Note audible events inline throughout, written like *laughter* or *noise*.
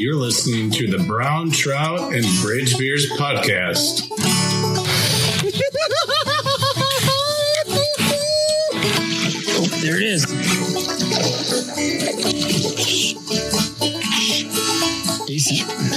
You're listening to the Brown Trout and Bridge Beers podcast. Oh, there it is. Easy.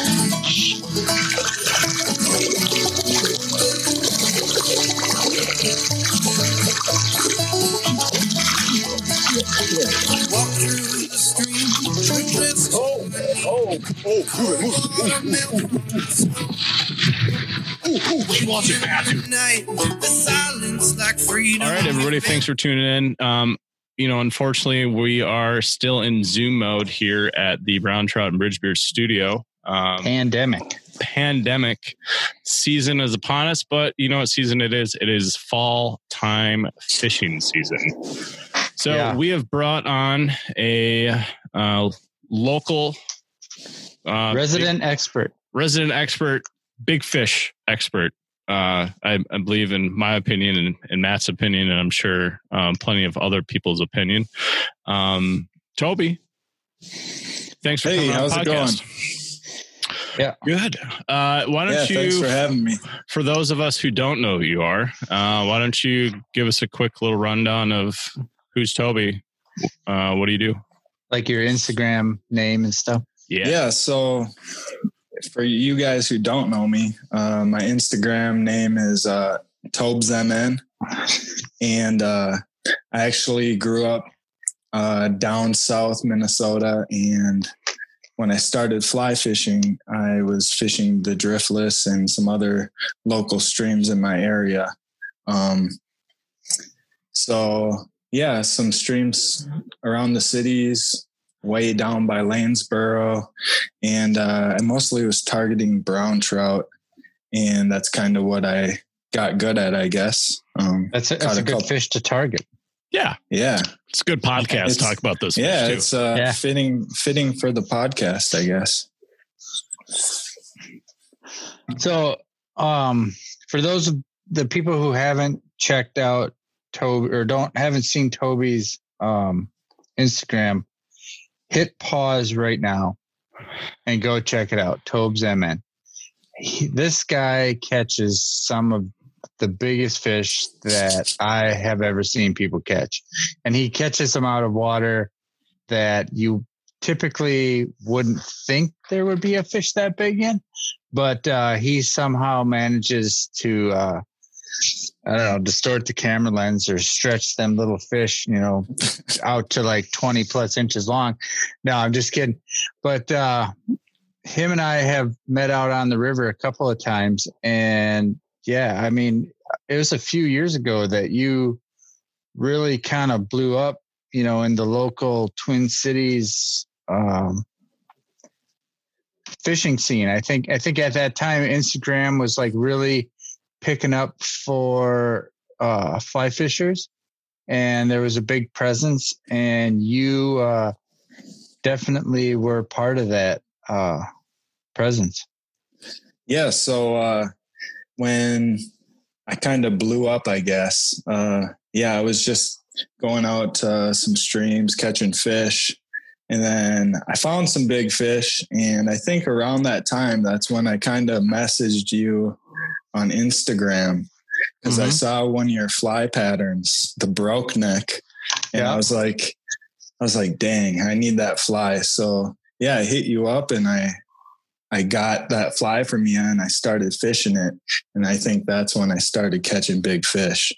She wants it bad. Night, the silence like freedom. All right, everybody. Thanks for tuning in. Um, you know, unfortunately, we are still in Zoom mode here at the Brown Trout and Bridgebeer studio. Um, Pandemic. pandemic season is upon us, but you know what season it is? It is fall time fishing season. So Yeah. we have brought on a uh, local uh, Resident expert. resident expert, big fish expert. Uh, I, I believe, in my opinion, and, and Matt's opinion, and I'm sure um, plenty of other people's opinion. Um, Toby, thanks for Hey, coming on how's the it going? podcast. Yeah. good. Uh, why don't Yeah, you, thanks for having me. for those of us who don't know who you are, uh, why don't you give us a quick little rundown of who's Toby? Uh, what do you do? Like your Instagram name and stuff. Yeah. so for you guys who don't know me, uh, my Instagram name is uh, TobesMN, and uh, I actually grew up uh, down south Minnesota, and when I started fly fishing, I was fishing the driftless and some other local streams in my area. Um, so yeah, some streams around the cities, way down by Lanesboro, and uh, I mostly was targeting brown trout, and that's kind of what I got good at, I guess. Um, That's a, that's a a good couple. fish to target. Yeah, yeah, it's a good podcast. It's- Talk about this. yeah, fish, too. it's uh, Yeah. fitting fitting for the podcast, I guess. So, um, for those of the people who haven't checked out Toby or don't haven't seen Toby's um, Instagram, hit pause right now and go check it out. Tobes MN. He, this guy catches some of the biggest fish that I have ever seen people catch, and he catches them out of water that you typically wouldn't think there would be a fish that big in but uh, he somehow manages to uh, I don't know distort the camera lens or stretch them little fish, you know, *laughs* out to like twenty plus inches long. No, I'm just kidding. But uh, him and I have met out on the river a couple of times, and yeah, I mean, it was a few years ago that you really kind of blew up, you know, in the local Twin Cities. Um, fishing scene. I think I think at that time Instagram was like really picking up for uh, fly fishers, and there was a big presence. And you uh, definitely were part of that uh, presence. Yeah, so uh, when I kind of blew up, I guess. Uh, yeah, I was just going out to some streams, catching fish, and then I found some big fish. And I think around that time, that's when I kind of messaged you on Instagram because I Mhm. saw one of your fly patterns, the broke neck, and Yeah. I was like, I was like, dang, I need that fly. So yeah, I hit you up and I I got that fly from you and I started fishing it. And I think that's when I started catching big fish.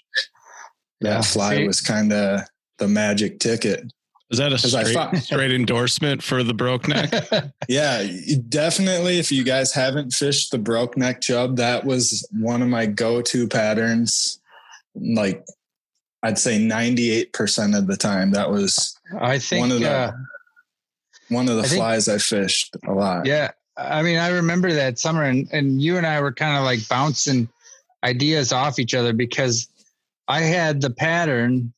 Yeah. That fly See- was kind of the magic ticket. Is that a I straight, thought- *laughs* straight endorsement for the broke neck? *laughs* Yeah, definitely. If you guys haven't fished the broke neck chub, that was one of my go to patterns. Like, I'd say 98% of the time, that was I think one of the, uh, one of the I think- flies I fished a lot. Yeah. I mean, I remember that summer and, and you and I were kind of like bouncing ideas off each other because I had the pattern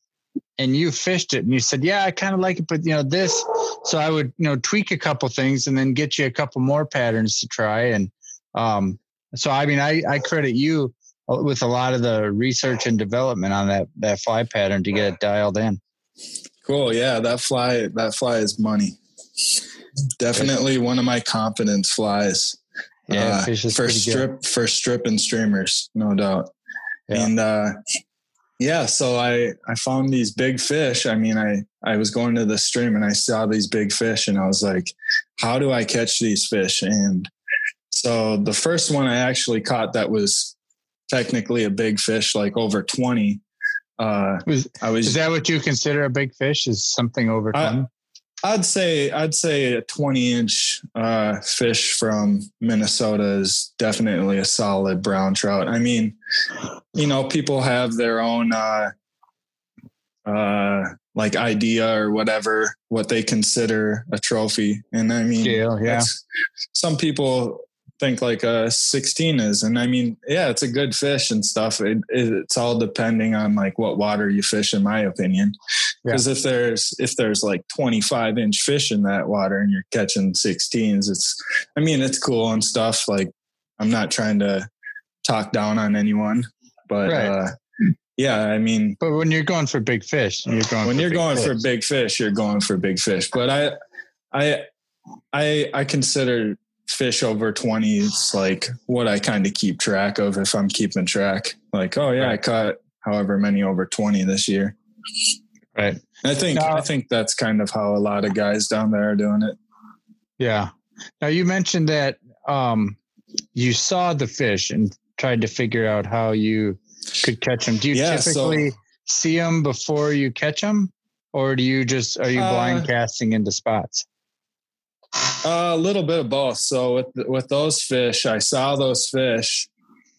and you fished it and you said, yeah, I kind of like it, but you know, this, so I would, you know, tweak a couple things and then get you a couple more patterns to try. And, um, so, I mean, I, I credit you with a lot of the research and development on that, that fly pattern to get it dialed in. Cool. Yeah, that fly, that fly is money. definitely one of my confidence flies. Yeah, uh, for pretty good. strip for strip and streamers, no doubt. Yeah. And uh, yeah, so I I found these big fish. I mean, I I was going to the stream and I saw these big fish, and I was like, how do I catch these fish? And so the first one I actually caught that was technically a big fish, like over twenty. Uh, Was- I was Is that what you consider a big fish? Is something over I- 20? I'd say I'd say a 20 inch uh, fish from Minnesota is definitely a solid brown trout. I mean, you know, people have their own uh, uh, like idea or whatever what they consider a trophy, and I mean, Scale, yeah. some people think like a 16 is and i mean yeah it's a good fish and stuff it, it, it's all depending on like what water you fish in my opinion because if there's if there's like 25 inch fish in that water and you're catching 16s it's i mean it's cool and stuff like i'm not trying to talk down on anyone but Right. uh yeah i mean But when you're going for big fish, you're going when you're going for fish. big fish, you're going for big fish. But I, I, I, I consider fish over 20 is like what I kind of keep track of if I'm keeping track. Like, oh yeah, I caught however many over 20 this year. Right. I think Now- I think that's kind of how a lot of guys down there are doing it. Yeah. Now you mentioned that um, you saw the fish and tried to figure out how you could catch them. Do you Yeah, so- typically see them before you catch them, or do you just are you Uh, blind casting into spots? Uh, a little bit of both. So with with those fish, I saw those fish.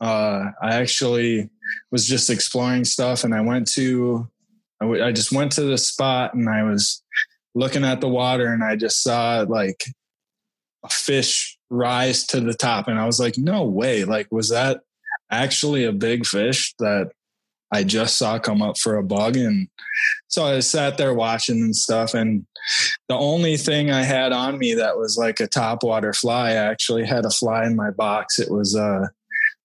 Uh, I actually was just exploring stuff, and I went to, I, w- I just went to the spot, and I was looking at the water, and I just saw like a fish rise to the top, and I was like, no way! Like, was that actually a big fish that I just saw come up for a bug? And so I sat there watching and stuff, and the only thing I had on me that was like a topwater fly, I actually had a fly in my box. It was a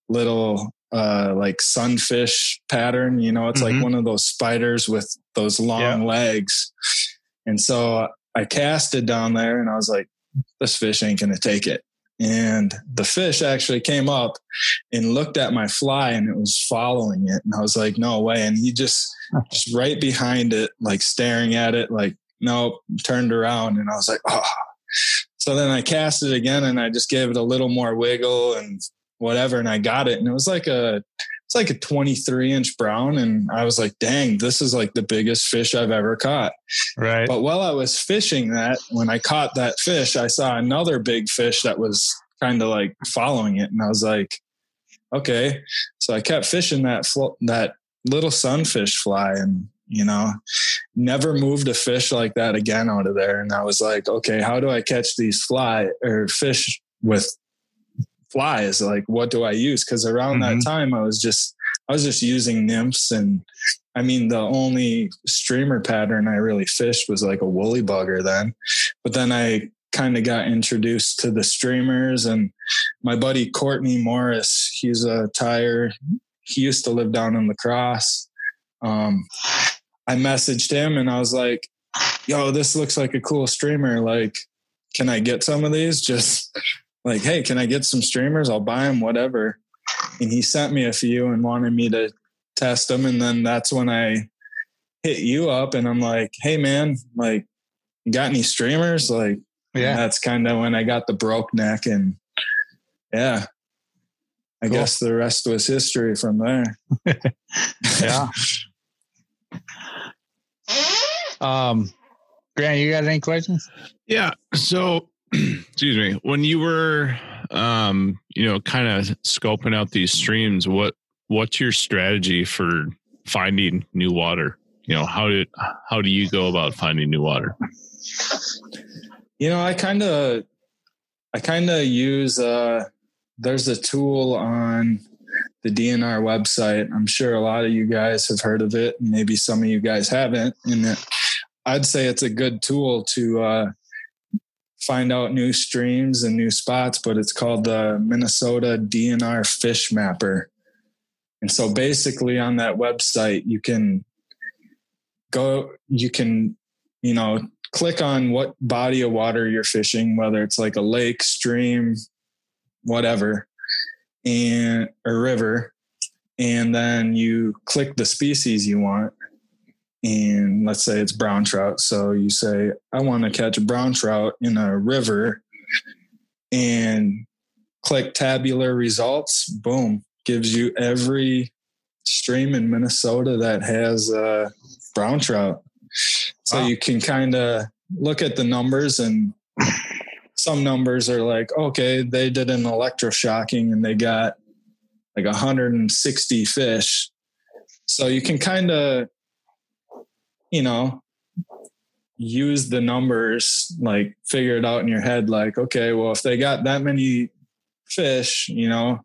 little uh like sunfish pattern, you know, it's Mhm. like one of those spiders with those long legs. And so I cast it down there and I was like, this fish ain't gonna take it. And the fish actually came up and looked at my fly and it was following it. And I was like, no way. And he just *laughs* just right behind it, like staring at it, like nope, turned around and I was like, oh. So then I cast it again and I just gave it a little more wiggle and whatever, and I got it. And it was like a it's like a 23 inch brown. And I was like, dang, this is like the biggest fish I've ever caught. Right. But while I was fishing that, when I caught that fish, I saw another big fish that was kind of like following it. And I was like, okay. So I kept fishing that fl- that little sunfish fly and you know never moved a fish like that again out of there and i was like okay how do i catch these fly or fish with flies like what do i use? Because around Mhm. that time i was just i was just using nymphs and i mean the only streamer pattern i really fished was like a woolly bugger then. But then i kind of got introduced to the streamers and my buddy courtney morris he's a tyer he used to live down in La Crosse. Um, i messaged him and i was like yo this looks like a cool streamer. Like can i get some of these? *laughs* Just like hey can i get some streamers i'll buy them whatever and he sent me a few and wanted me to test them and then that's when i hit you up and i'm like hey man like you got any streamers like and Yeah. that's kind of when I got the broke neck and yeah. I Cool. guess the rest was history from there. *laughs* Yeah. *laughs* Um, Grant, you got any questions? Yeah. So, excuse me. When you were, um, you know, kind of scoping out these streams, what what's your strategy for finding new water? You know, how did how do you go about finding new water? You know, I kind of, I kind of use. uh There's a tool on the DNR website. I'm sure a lot of you guys have heard of it. Maybe some of you guys haven't. And I'd say it's a good tool to uh, find out new streams and new spots. But it's called the Minnesota DNR Fish Mapper. And so basically, on that website, you can go. You can you know, click on what body of water you're fishing, whether it's like a lake, stream, whatever, and a river, and then you click the species you want. And let's say it's brown trout. So you say, I want to catch a brown trout in a river and click tabular results. Boom, gives you every stream in Minnesota that has uh, brown trout. So Wow. you can kind of look at the numbers and some numbers are like, okay, they did an electroshocking and they got like 160 fish. So you can kind of, you know, use the numbers, like figure it out in your head, like, okay, well, if they got that many fish, you know,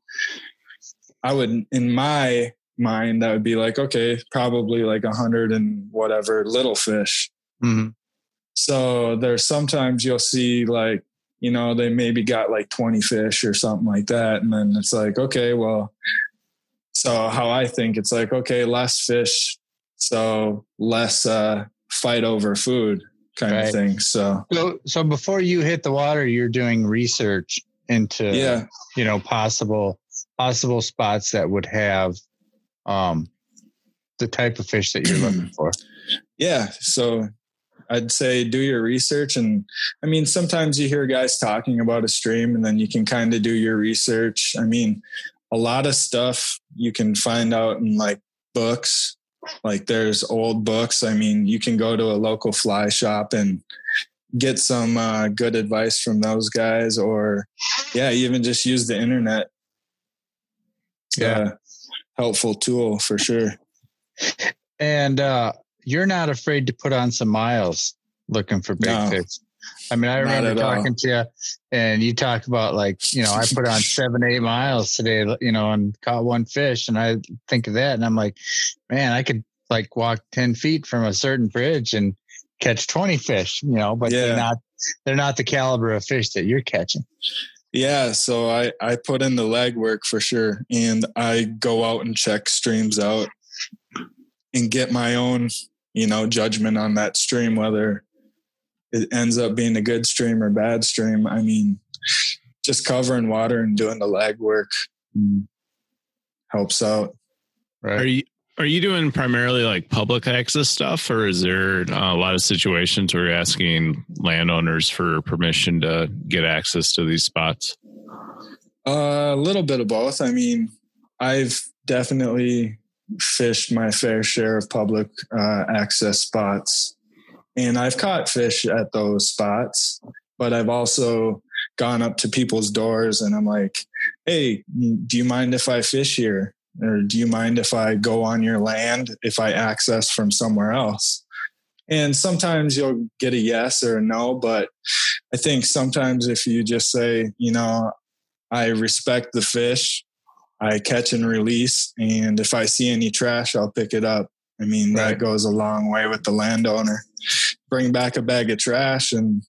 I would, in my mind, that would be like, okay, probably like a hundred and whatever little fish. hmm So there's sometimes you'll see like, you know, they maybe got like 20 fish or something like that. And then it's like, okay, well, so how I think it's like, okay, less fish. So less uh, fight over food kind Right. of thing. So So, so before you hit the water, you're doing research into, yeah, you know, possible possible spots that would have um the type of fish that you're *clears throat* looking for. yeah. So I'd say do your research. And I mean, sometimes you hear guys talking about a stream and then you can kind of do your research. I mean, a lot of stuff you can find out in like books. Like there's old books. I mean, you can go to a local fly shop and get some uh, good advice from those guys, or yeah, even just use the internet. Yeah. helpful tool for sure. And uh you're not afraid to put on some miles looking for big No. fish. I mean, I remember at all. talking to you and you talk about like, you know, I put on *laughs* seven, eight miles today, you know, and caught one fish. And I think of that and I'm like, man, I could like walk 10 feet from a certain bridge and catch 20 fish, you know, but Yeah. they're not, they're not the caliber of fish that you're catching. Yeah, so I I put in the legwork for sure, and I go out and check streams out and get my own, you know, judgment on that stream whether it ends up being a good stream or bad stream. I mean, just covering water and doing the legwork mm, helps out. Are you are you doing primarily like public access stuff, or is there uh, a lot of situations where you're asking landowners for permission to get access to these spots? Uh, a little bit of both. I mean, I've definitely fished my fair share of public uh, access spots, and I've caught fish at those spots. But I've also gone up to people's doors and I'm like, "Hey, do you mind if I fish here? Or do you mind if I go on your land if I access from somewhere else?" And sometimes you'll get a yes or a no, but I think sometimes if you just say, you know, I respect the fish. I catch and release. And if I see any trash, I'll pick it up. I mean, Right. that goes a long way with the landowner. Bring back a bag of trash. And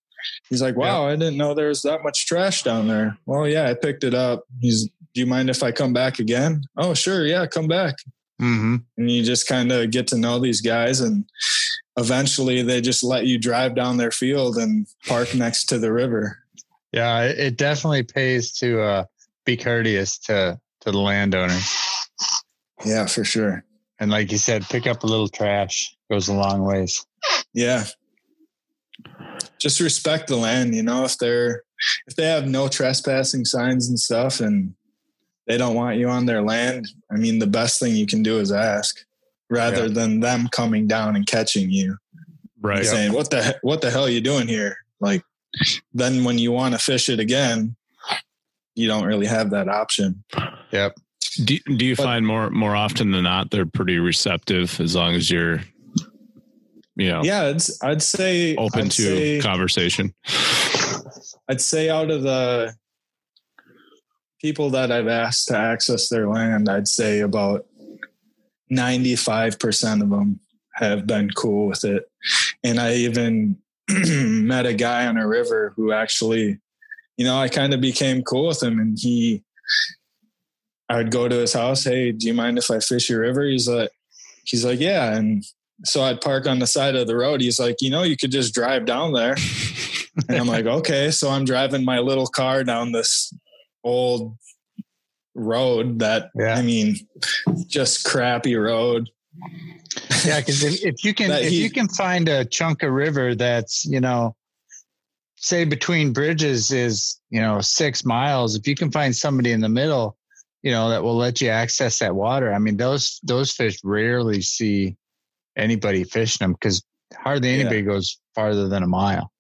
he's like, wow, I didn't know there was that much trash down there. Well, yeah, I picked it up. He's, do you mind if I come back again? Oh, sure. Yeah, come back. Mm-hmm. And you just kind of get to know these guys. And eventually they just let you drive down their field and park next to the river. Yeah, it, it definitely pays to uh, be courteous to to the landowners, Yeah, for sure. And like you said, pick up a little trash goes a long ways. Yeah. Just respect the land, you know, if they're if they have no trespassing signs and stuff and they don't want you on their land, I mean the best thing you can do is ask rather Yeah. than them coming down and catching you Right. and saying, What the what the hell are you doing here? Like then when you want to fish it again, you don't really have that option. Yep. Do, do you But- find more more often than not they're pretty receptive as long as you're, you know, Yeah, it's I'd say open I'd to say- conversation? I'd say out of the people that I've asked to access their land, I'd say about 95% of them have been cool with it. And I even *clears throat* met a guy on a river who actually, you know, I kind of became cool with him and he, I would go to his house. Hey, do you mind if I fish your river? He's like, he's like, yeah. And so I'd park on the side of the road. He's like, you know, you could just drive down there. *laughs* And I'm like, okay. So I'm driving my little car down this old road that, Yeah. I mean, just crappy road. Yeah, because if, if you can if he- you can find a chunk of river that's you know, say between bridges is you know six miles. If you can find somebody in the middle, you know that will let you access that water. I mean, those those fish rarely see anybody fishing them because hardly Yeah. anybody goes farther than a mile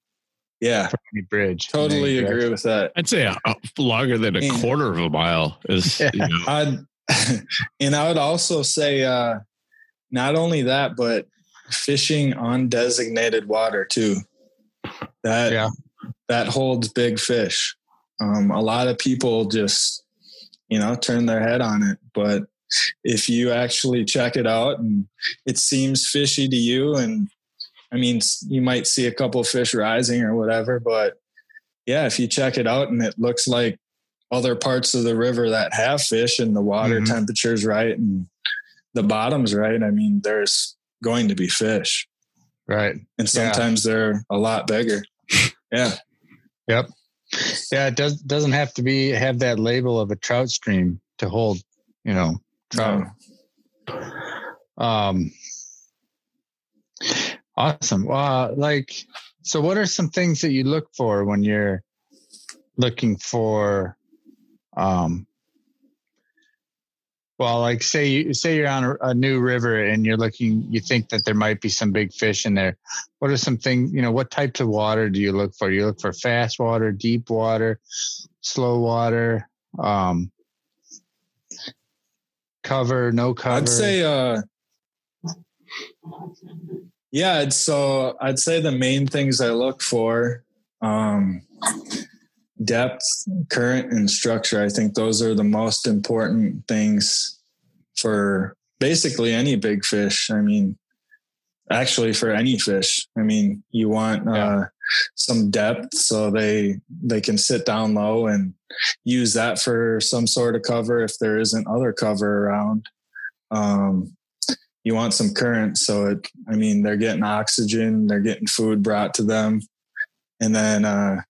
Yeah. from any bridge. Totally any agree direction. with that. I'd say a, a longer than a Yeah. quarter of a mile is. Yeah. You know, I'd, *laughs* and I would also say, uh, not only that, but fishing on designated water too. That Yeah. that holds big fish. Um, a lot of people just, you know, turn their head on it, but if you actually check it out and it seems fishy to you, and I mean, you might see a couple fish rising or whatever, but yeah, if you check it out and it looks like other parts of the river that have fish and the water Mhm. temperature's right and the bottom's right, I mean, there's going to be fish. Right. And sometimes they're a lot bigger. *laughs* Yeah. Yep. Yeah, it does doesn't have to be have that label of a trout stream to hold, you know, trout. Um awesome. Well, like so what are some things that you look for when you're looking for um well, like say you say you're on a, a new river and you're looking you think that there might be some big fish in there. What are some things, you know, what types of water do you look for? You look for fast water, deep water, slow water, um cover, no cover? I'd say, uh, yeah, so I'd say the main things I look for, um, depth, current, and structure. I think those are the most important things for basically any big fish. I mean, actually for any fish. I mean, you want uh, some depth so they they can sit down low and use that for some sort of cover if there isn't other cover around. Um, you want some current so it i mean they're getting oxygen they're getting food brought to them and then uh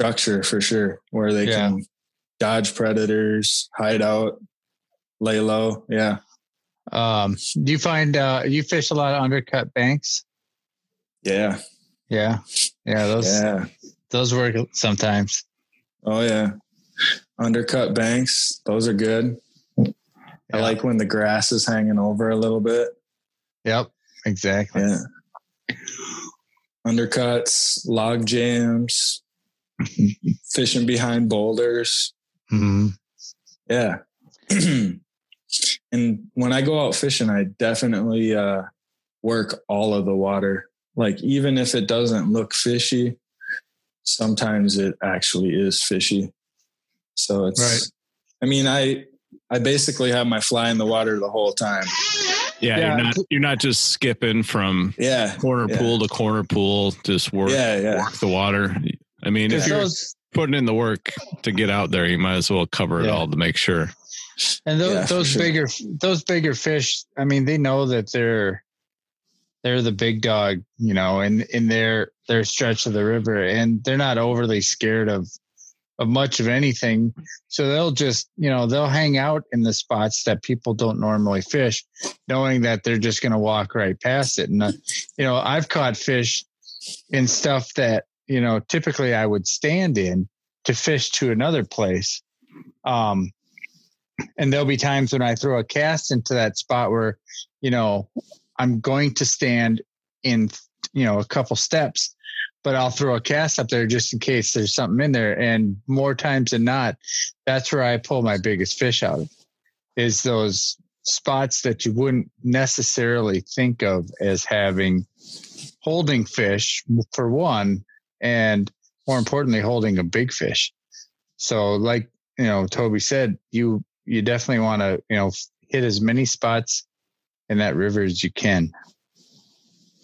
structure for sure where they Yeah. can dodge predators hide out lay low. Yeah. Um, do you find uh, you fish a lot of undercut banks? yeah. Yeah, yeah, those yeah. those work sometimes. oh yeah. Undercut banks those are good. I like when the grass is hanging over a little bit. Yep, exactly. yeah. Undercuts log jams fishing behind boulders Mhm. Yeah. *clears throat* and when I go out fishing, I definitely uh, work all of the water. Like even if it doesn't look fishy, sometimes it actually is fishy. So it's. Right. I mean, I I basically have my fly in the water the whole time. yeah, Yeah. you're not you're not just skipping from Yeah. corner Yeah. pool to corner pool. Just work Yeah. Yeah. work the water. I mean, if you're those putting in the work to get out there, you might as well cover it Yeah. all to make sure. and those Yeah, those sure. bigger those bigger fish. I mean, they know that they're they're the big dog, you know, in in their their stretch of the river, and they're not overly scared of of much of anything. So they'll just, you know, they'll hang out in the spots that people don't normally fish, knowing that they're just going to walk right past it. And uh, you know, I've caught fish in stuff that you know typically I would stand in to fish to another place. Um, and there'll be times when I throw a cast into that spot where, you know, I'm going to stand in, you know, a couple steps, but I'll throw a cast up there just in case there's something in there. And more times than not, that's where I pull my biggest fish out of is those spots that you wouldn't necessarily think of as having holding fish for one, and more importantly, holding a big fish. So like, you know, Toby said, you, you definitely want to, you know, hit as many spots in that river as you can.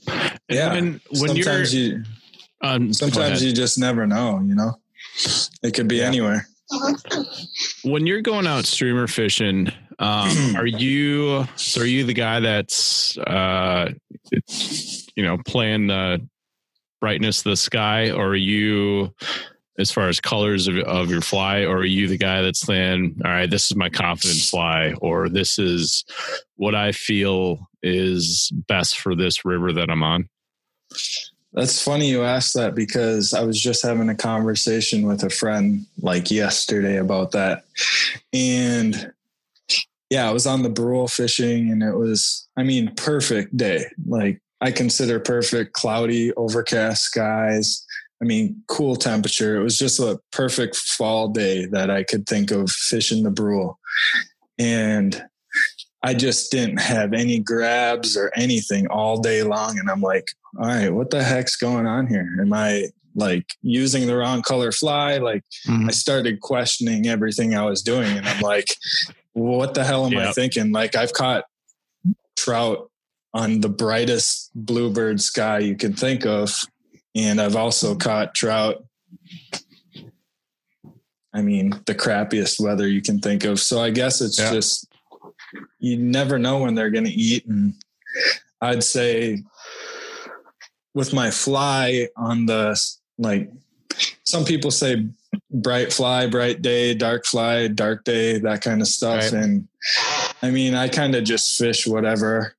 And Yeah. when, when sometimes you're you um, sometimes you just never know. You know, it could be Yeah. anywhere. when you're going out streamer fishing, Um, *clears throat* are you so? Are you the guy that's uh, you know playing the brightness of the sky, or are you as far as colors of, of your fly, or are you the guy that's saying, "All right, this is my confidence fly," or "This is what I feel is best for this river that I'm on"? That's funny you asked that because I was just having a conversation with a friend like yesterday about that. And yeah, I was on the Brule fishing and it was, I mean, perfect day. Like I consider perfect cloudy, overcast skies. I mean, cool temperature. It was just a perfect fall day that I could think of fishing the Brule. And I just didn't have any grabs or anything all day long. And I'm like, all right, what the heck's going on here? Am I like using the wrong color fly? Like Mhm. I started questioning everything I was doing. And I'm like, what the hell am I thinking? Like I've caught trout on the brightest bluebird sky you can think of. And I've also caught trout. I mean, the crappiest weather you can think of. So I guess it's Yeah. just, you never know when they're going to eat. And I'd say with my fly on the, like, some people say bright fly, bright day, dark fly, dark day, that kind of stuff. Right. And I mean, I kind of just fish whatever.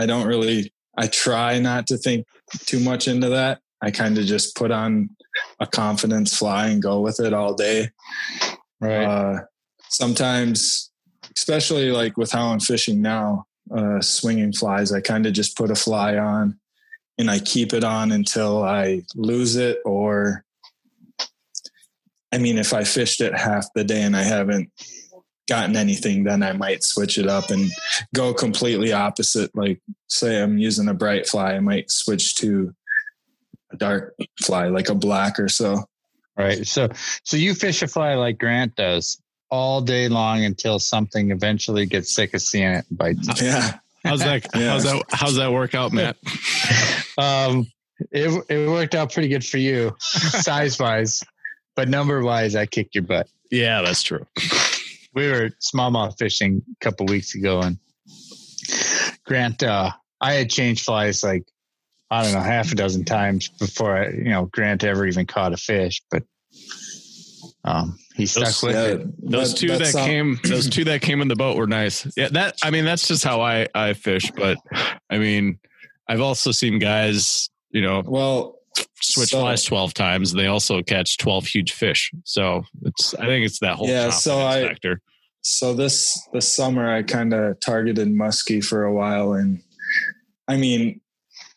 I don't really, I try not to think too much into that. I kind of just put on a confidence fly and go with it all day. Right. Uh, sometimes, especially like with how I'm fishing now, uh, swinging flies, I kind of just put a fly on and I keep it on until I lose it. Or, I mean, if I fished it half the day and I haven't gotten anything, then I might switch it up and go completely opposite. Like, say I'm using a bright fly, I might switch to a dark fly, like a black or so. Right. So so you fish a fly like Grant does all day long until something eventually gets sick of seeing it and bites. Yeah. How's that? *laughs* Yeah. How's that? How's that work out, Matt? *laughs* Um it it worked out pretty good for you, size wise. But number wise, I kicked your butt. Yeah, that's true. We were smallmouth fishing a couple weeks ago and Grant uh I had changed flies like I don't know, half a dozen times before I, you know, Grant ever even caught a fish, but um he stuck Those- with Yeah, it. Those that- two that that sound- came, *clears throat* those two that came in the boat were nice. Yeah, that I mean, that's just how I I fish. But I mean, I've also seen guys, you know, Well, switch So- flies twelve times. and They also catch twelve huge fish. So it's I think it's that whole Yeah, so I- factor. so this this summer I kind of targeted muskie for a while, and I mean,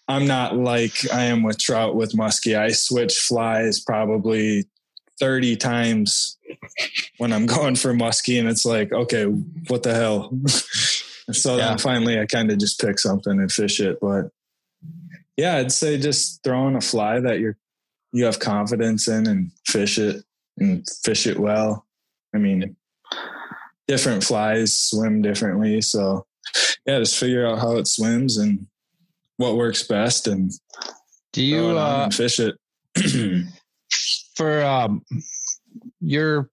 I'm not like I am with trout with muskie. I switch flies probably 30 times when I'm *laughs* going for muskie, and it's like, okay, what the hell? *laughs* so Yeah. then finally, I kind of just pick something and fish it. But yeah, I'd say just throwing a fly that you're you have confidence in and fish it and fish it well. I mean, different flies swim differently. So yeah, just figure out how it swims and what works best and Do you it uh fish it. *clears throat* for um your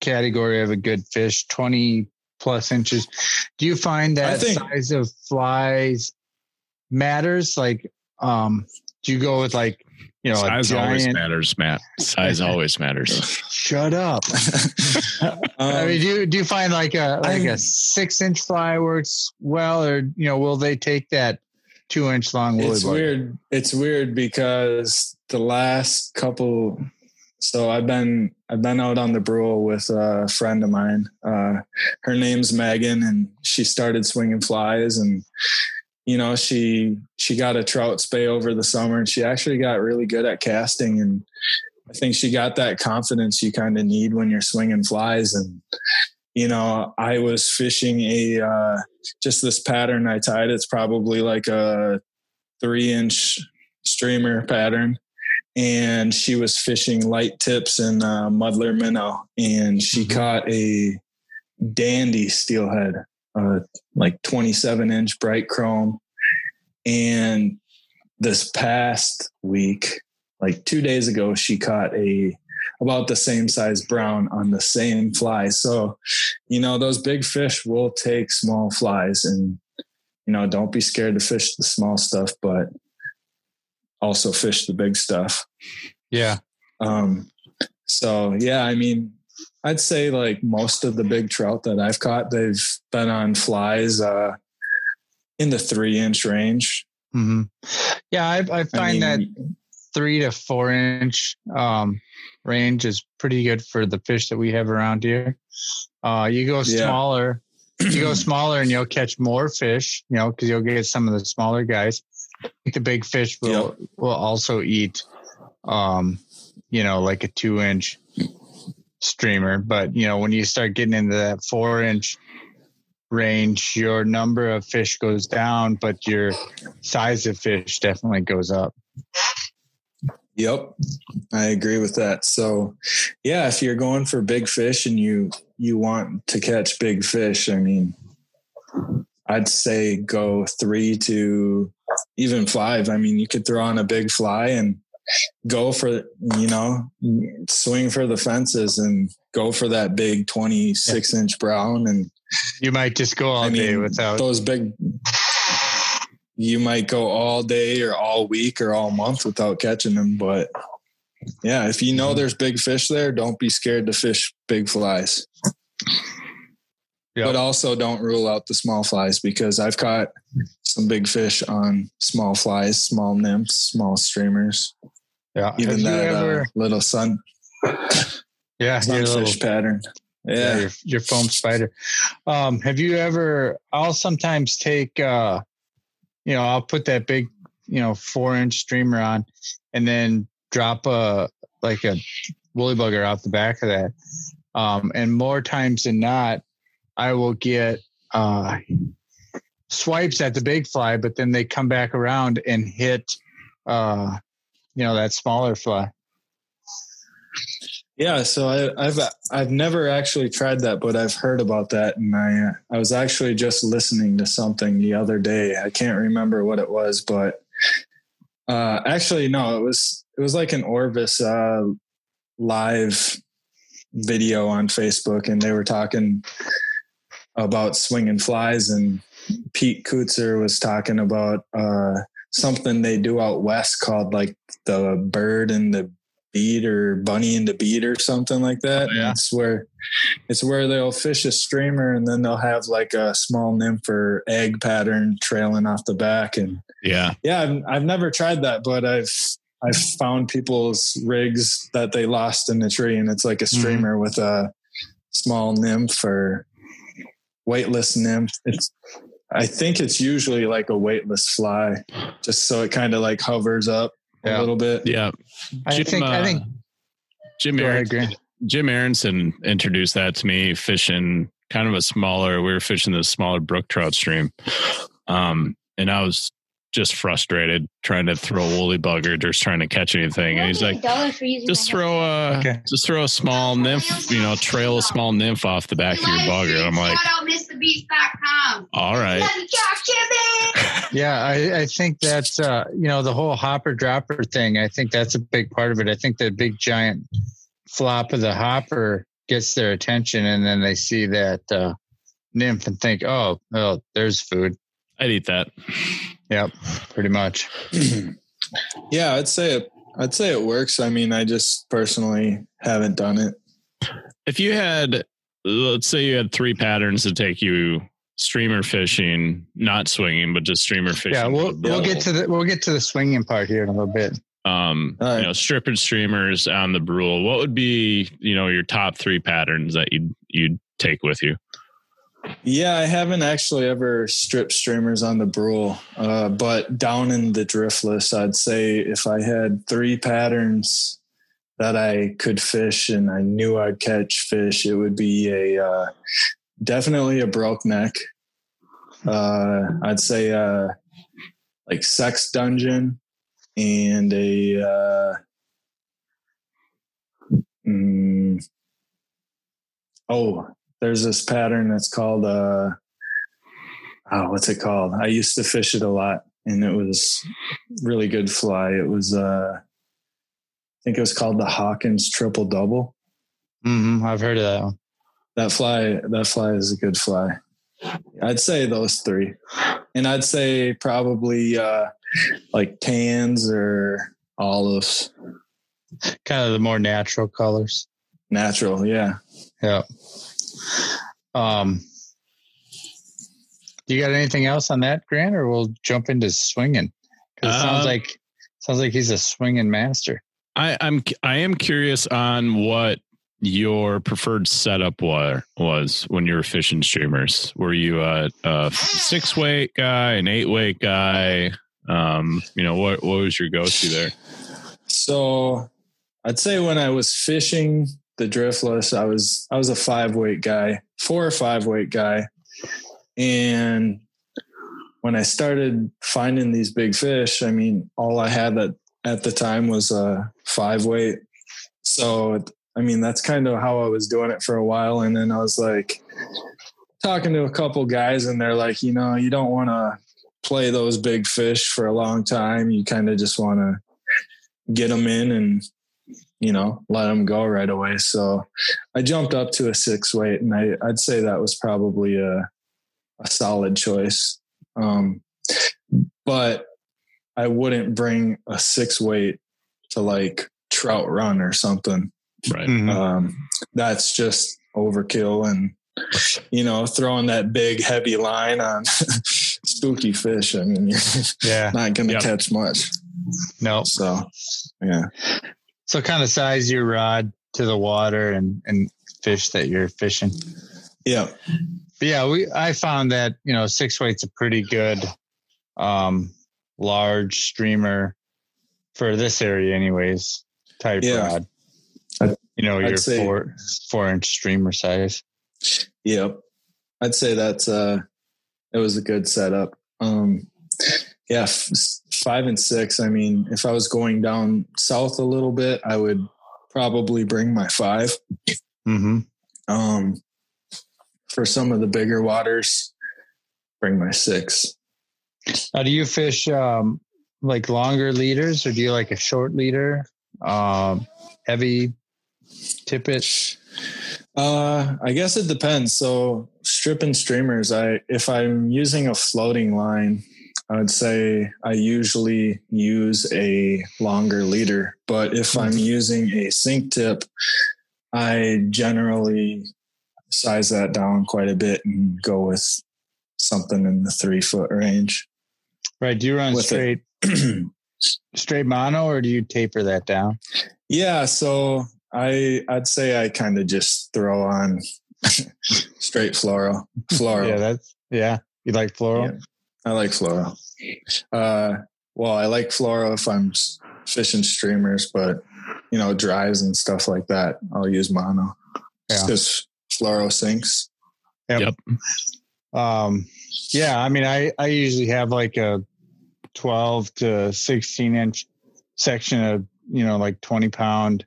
category of a good fish 20 plus inches do you find that think- size of flies matters like um do you go with like you know Size a always giant matters, Matt. Size *laughs* always matters. shut up *laughs* i Um, mean do you, do you find like a like I'm- a six inch fly works well or you know will they take that two inch long it's bug? weird. It's weird because the last couple. So I've been I've been out on the Brule with a friend of mine. Uh, her name's Megan, and she started swinging flies, and you know she she got a trout spey over the summer, and she actually got really good at casting, and I think she got that confidence you kind of need when you're swinging flies, and you know I was fishing a uh, just this pattern I tied. It's probably like a three inch streamer pattern. And she was fishing light tips and uh, muddler minnow. And she Mhm. caught a dandy steelhead, uh, like 27 inch bright chrome. And this past week, like two days ago, she caught a about the same size brown on the same fly. So, you know, those big fish will take small flies and, you know, don't be scared to fish the small stuff, but also fish the big stuff. Yeah. Um, so yeah, I mean, I'd say like most of the big trout that I've caught, they've been on flies, uh, in the three inch range. hmm Yeah, I, I find that mean, three to four inch um, range is pretty good for the fish that we have around here. Uh, you go Yeah. smaller, you go *clears throat* smaller, and you'll catch more fish. You know, because you'll get some of the smaller guys. The big fish will will also eat, um, you know, like a two inch streamer. But you know, when you start getting into that four inch range, your number of fish goes down, but your size of fish definitely goes up. Yep. I agree with that. So yeah, if you're going for big fish and you you want to catch big fish, I mean I'd say go 3 to even 5. I mean, you could throw on a big fly and go for you know, swing for the fences and go for that big 26 inch brown and You might just go all I day mean, without. those big. You might go all day or all week or all month without catching them, but yeah, if you know Mm-hmm. there's big fish there, don't be scared to fish big flies. Yep. But also don't rule out the small flies because I've caught some big fish on small flies, small nymphs, small streamers, yeah. even Have that ever, uh, little sun yeah, your little, sunfish pattern. yeah, Yeah. your, your foam spider. Um, have you ever? I'll sometimes take, uh, you know, I'll put that big, you know, four inch streamer on, and then drop a like a woolly bugger out the back of that. Um, and more times than not, I will get uh, swipes at the big fly, but then they come back around and hit, uh, you know, that smaller fly. Yeah, so I, I've I've never actually tried that, but I've heard about that, and I I was actually just listening to something the other day. I can't remember what it was, but uh, actually, no, it was it was like an Orvis uh, live video on Facebook, and they were talking about swinging flies, and Pete Kutzer was talking about uh, something they do out west called like the bird and the bead or bunny and the bead or something like that. Oh, yeah. It's where it's where they'll fish a streamer and then they'll have like a small nymph or egg pattern trailing off the back. And Yeah. yeah, I've, I've never tried that, but I've I've found people's rigs that they lost in the tree, and it's like a mm-hmm. streamer with a small nymph or weightless nymph. It's I think it's usually like a weightless fly, just so it kind of like hovers up Yeah. a little bit. Yeah. I Jim, think. I uh, think. Jim Go ahead, Aaron, Jim Aronson introduced that to me fishing kind of a smaller, we were fishing the smaller brook trout stream. Um, and I was just frustrated trying to throw a woolly bugger, just trying to catch anything. And he's like, just throw a, Okay. just throw a small nymph, you know, trail a small nymph off the back of your bugger. And I'm like, Shout out MrBeast.com. all right. Love *laughs* you, Josh Jimmy. Yeah, I, I think that's uh, you know the whole hopper dropper thing. I think that's a big part of it. I think the big giant flop of the hopper gets their attention, and then they see that uh, nymph and think, "Oh, well, there's food." I'd eat that. Yep, pretty much. *clears throat* yeah, I'd say it. I'd say it works. I mean, I just personally haven't done it. If you had, let's say you had three patterns to take you streamer fishing, not swinging, but just streamer fishing. Yeah, we'll we'll get to the we'll get to the swinging part here in a little bit. um, All right. you know, stripping streamers on the brule. What would be, you know, your top three patterns that you'd you'd take with you? Yeah, I haven't actually ever stripped streamers on the brule, uh, but down in the driftless, I'd say if I had three patterns that I could fish and I knew I'd catch fish, it would be a uh, definitely a broke neck. Uh, I'd say uh, like sex dungeon and a uh, mm, oh there's this pattern that's called uh oh what's it called i used to fish it a lot and it was really good fly it was uh I think it was called the Hawkins triple double. hmm I've heard of that one. That fly, that fly is a good fly. I'd say those three, and I'd say probably uh, like tans or olives, Kind of the more natural colors. natural. Yeah. Yeah. Um, you got anything else on that, Grant, or we'll jump into swinging? Because it sounds Uh, like sounds like he's a swinging master. I, I'm I am curious on what your preferred setup was was when you were fishing streamers. Were you a, a six weight guy, an eight weight guy? Um, you know what what was your go to there? So I'd say when I was fishing the driftless, I was I was a five weight guy, four or five weight guy, and when I started finding these big fish, I mean, all I had at at the time was a five weight. So I mean, that's kind of how I was doing it for a while, and then I was like talking to a couple guys, and they're like, you know, you don't want to play those big fish for a long time. You kind of just want to get them in and you know let them go right away so i jumped up to a six weight and I, i'd say that was probably a, a solid choice um, but i wouldn't bring a six weight to like trout run or something Right. Mhm. um, that's just overkill and you know throwing that big heavy line on *laughs* spooky fish i mean you're *laughs* yeah. not gonna Yep. catch much No. so yeah So kind of size your rod to the water and and fish that you're fishing. yeah But yeah, we I found that you know six weight's a pretty good um large streamer for this area anyways type Yeah. rod. I'd- you know I'd your say- four four inch streamer size. Yep. I'd say that's uh it was a good setup. Um yeah, f- five and six. I mean, if I was going down south a little bit, I would probably bring my five. Mm-hmm. Um for some of the bigger waters, bring my six. Now, do you fish um like longer leaders or do you like a short leader? Um, heavy tippet. Uh, I guess it depends. So stripping streamers, I if I'm using a floating line, I would say I usually use a longer leader. But if I'm mm-hmm. using a sink tip, I generally size that down quite a bit and go with something in the three foot range. Right. Do you run straight *clears throat* straight mono or do you taper that down? yeah, so I I'd say I kind of just throw on *laughs* straight fluoro. *laughs* Fluoro. Yeah, that's yeah. You like fluoro? Yeah. I like fluoro. Uh, well, I like fluoro if I'm fishing streamers, but you know, dries and stuff like that, I'll use mono. Yeah. Because fluoro sinks. Um, yeah, I mean, I, I usually have like a 12 to 16 inch section of, you know, like 20 pound.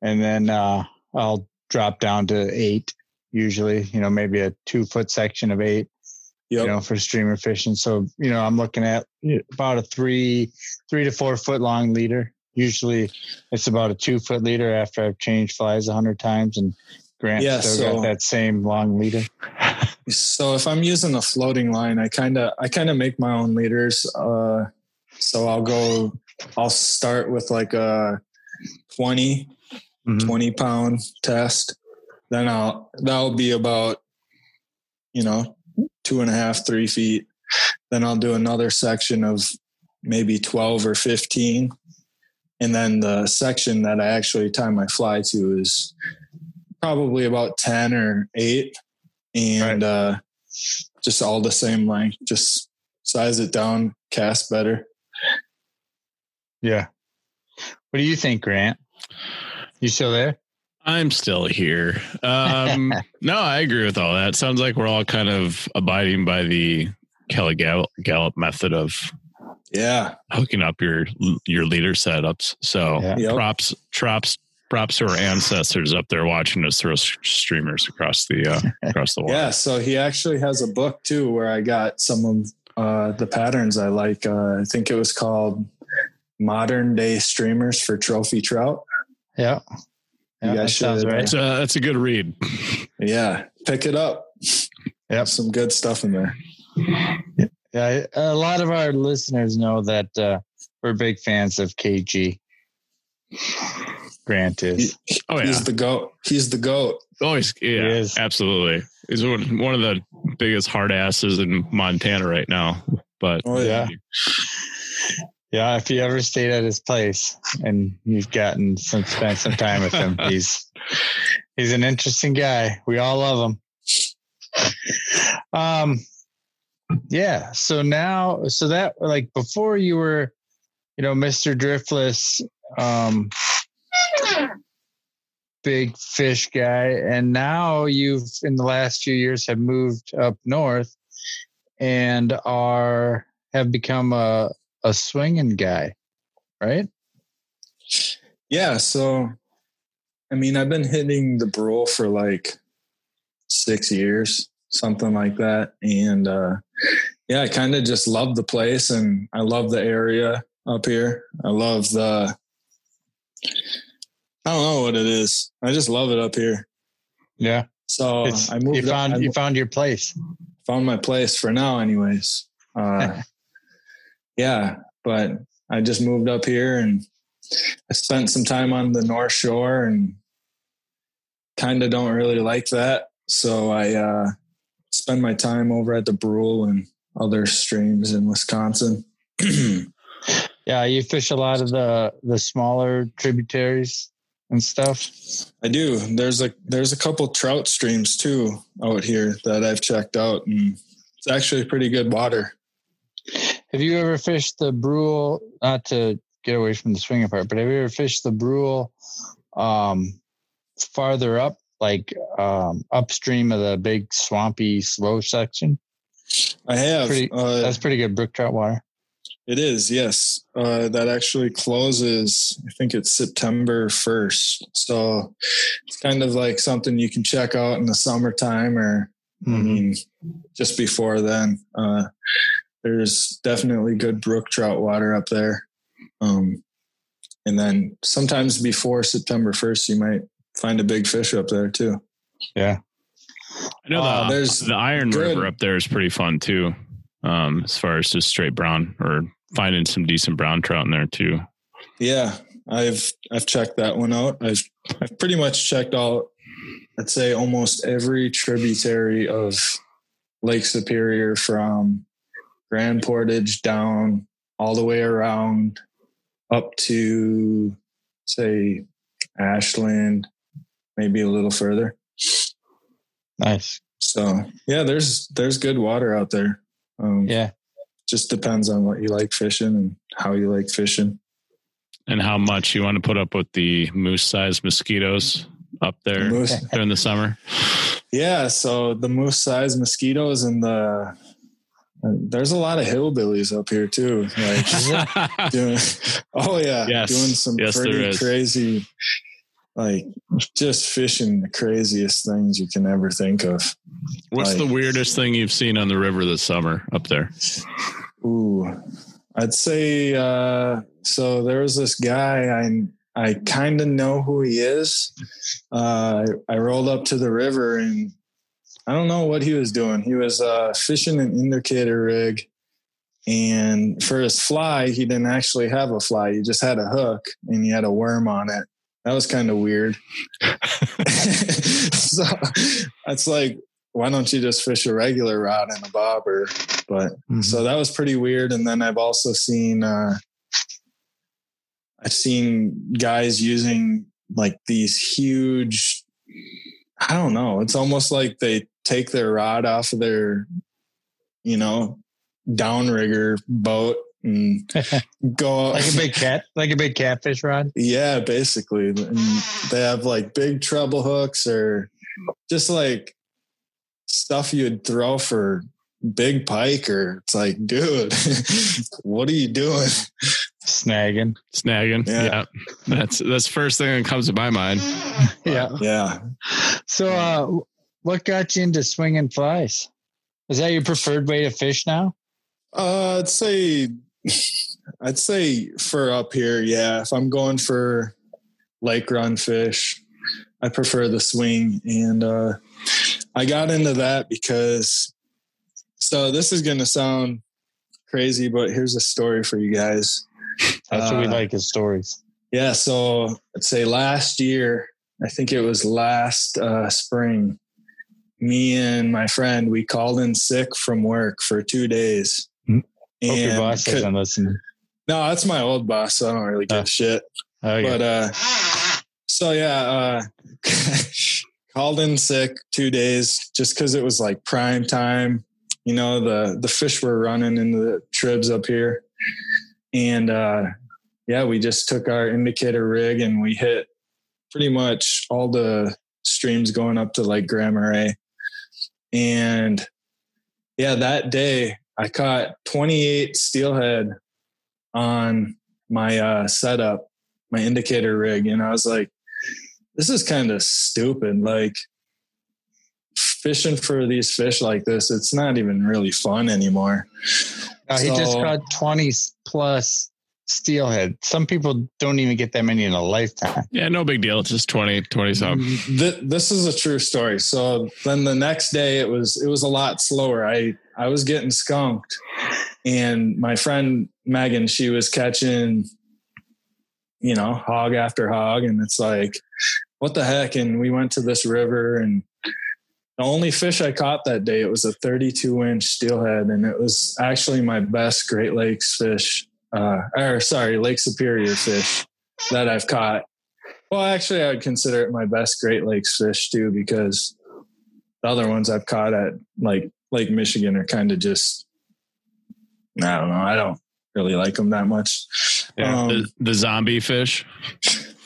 And then, uh, I'll drop down to eight usually, you know, maybe a two foot section of eight, Yep. you know, for streamer fishing. So, you know, I'm looking at about a three, three to four foot long leader. Usually it's about a two foot leader after I've changed flies a hundred times and Grant Yeah, still so- got that same long leader. *laughs* So if I'm using a floating line, I kind of I kind of make my own leaders. Uh, so I'll go. I'll start with like a 20, Mhm. 20 pound test. Then I'll that'll be about you know two and a half, three feet. Then I'll do another section of maybe twelve or fifteen, and then the section that I actually tie my fly to is probably about ten or eight, and uh, just all the same length. Just size it down, cast better. Yeah. What do you think, Grant? You still there? I'm still here. Um, *laughs* no, I agree with all that. Sounds like we're all kind of abiding by the Kelly Galloup, Galloup method of Yeah, hooking up your your leader setups. So Yeah. Yep. props, props, props to our ancestors up there watching us throw streamers across the uh, *laughs* across the water. yeah. So he actually has a book too, where I got some of uh, the patterns I like. Uh, I think it was called modern day streamers for trophy trout. Yeah. You Yeah, that guys sounds should, right. That's a, that's a good read. Yeah, pick it up. Yep. some good stuff in there. Yeah, a lot of our listeners know that uh, we're big fans of KG. Grant is. Oh yeah, He's the goat. He's the goat. always yeah, is. absolutely. He's one one of the biggest hard asses in Montana right now. But Oh yeah. Yeah, if you ever stayed at his place and you've gotten some spent some time with him, *laughs* he's he's an interesting guy. We all love him. Um yeah, so now so that like before you were, you know, Mr. Driftless, um big fish guy, and now you've in the last few years have moved up north and are have become a a swinging guy, right? Yeah. So, I mean, I've been hitting the Brule for like six years, something like that. And uh, yeah, I kind of just love the place and I love the area up here. I love the, I don't know what it is. I just love it up here. Yeah, So it's, I moved you found I you found your place. found my place for now anyways uh *laughs* yeah but i just moved up here and i spent some time on the north shore and kind of don't really like that. So i uh spend my time over at the brule and other streams in wisconsin. *clears throat* Yeah, you fish a lot of the the smaller tributaries and stuff. i do. There's a there's a couple trout streams too out here that i've checked out and it's actually pretty good water Have you ever fished the Brule? Not to get away from the swinging part, but have you ever fished the Brule um, farther up, like um, upstream of the big swampy slow section? i have Pretty- uh, That's pretty good brook trout water. It is, yes. Uh, that actually closes, I think it's September 1st. So it's kind of like something you can check out in the summertime or, I mean, just before then. Uh, there's definitely good brook trout water up there. Um, and then sometimes before September 1st, you might find a big fish up there too. Yeah. I know Uh, the, there's the Iron good- River up there is pretty fun too. Um, as far as just straight brown or finding some decent brown trout in there too. Yeah, I've I've checked that one out. I've I've pretty much checked out I'd say almost every tributary of Lake Superior from Grand Portage down all the way around up to say Ashland, maybe a little further. Nice. So yeah, there's there's good water out there. Um, Yeah. just depends on what you like fishing and how you like fishing. And how much you want to put up with the moose sized mosquitoes up there Moose- during the summer. Yeah, so the moose size mosquitoes and the there's a lot of hillbillies up here too. Like *laughs* doing, oh yeah, Yes. doing some Yes, pretty crazy, like just fishing the craziest things you can ever think of. What's Like- the weirdest thing you've seen on the river this summer up there? Ooh, I'd say uh, so. There was this guy I I kind of know who he is. Uh, I, I rolled up to the river and I don't know what he was doing. He was uh, fishing an indicator rig, and for his fly, he didn't actually have a fly. He just had a hook and he had a worm on it. That was kind of weird. *laughs* so that's like, why don't you just fish a regular rod and a bobber? But so that was pretty weird. And then I've also seen, uh, I've seen guys using like these huge, I don't know. It's almost like they take their rod off of their, you know, downrigger boat and *laughs* go like a big cat, like a big catfish rod. yeah, basically. And they have like big treble hooks or just like stuff you'd throw for big pike or it's like, dude, *laughs* what are you doing? Snagging. Snagging. Yeah. Yeah. That's that's first thing that comes to my mind. *laughs* Yeah. Yeah. So, uh, what got you into swinging flies? Is that your preferred way to fish now? Uh, I'd say *laughs* I'd say for up here, yeah. If I'm going for lake run fish, I prefer the swing. And uh, I got into that because, so this is going to sound crazy, but here's a story for you guys. That's what we Uh, like is stories. Yeah, so I'd say last year, I think it was last uh, spring, me and my friend, we called in sick from work for two days. Hmm. Hope your boss could- doesn't listen. no, that's my old boss, so I don't really give Oh. shit. Oh, yeah. But uh so yeah, uh *laughs* called in sick two days just because it was like prime time. You know, the the fish were running in the tribs up here. And uh yeah, we just took our indicator rig and we hit pretty much all the streams going up to like Grand Marais. And yeah, that day I caught 28 steelhead on my uh, setup, my indicator rig, and I was like, "This is kind of stupid." Like fishing for these fish like this, it's not even really fun anymore. No, he just so- caught 20 plus steelhead. Some people don't even get that many in a lifetime. Yeah, no big deal. It's just 20, 20 something. Mm, th- this is a true story. So then the next day it was it was a lot slower. I I was getting skunked, and my friend Megan she was catching, you know, hog after hog, and it's like, what the heck? And we went to this river, and the only fish I caught that day it was a 32 inch steelhead, and it was actually my best Great Lakes fish, uh, or sorry, Lake Superior fish that I've caught. Well, actually, I would consider it my best Great Lakes fish too, because the other ones I've caught at like Lake Michigan are kind of just, I don't know, I don't really like them that much. Yeah. Um, the, the zombie fish.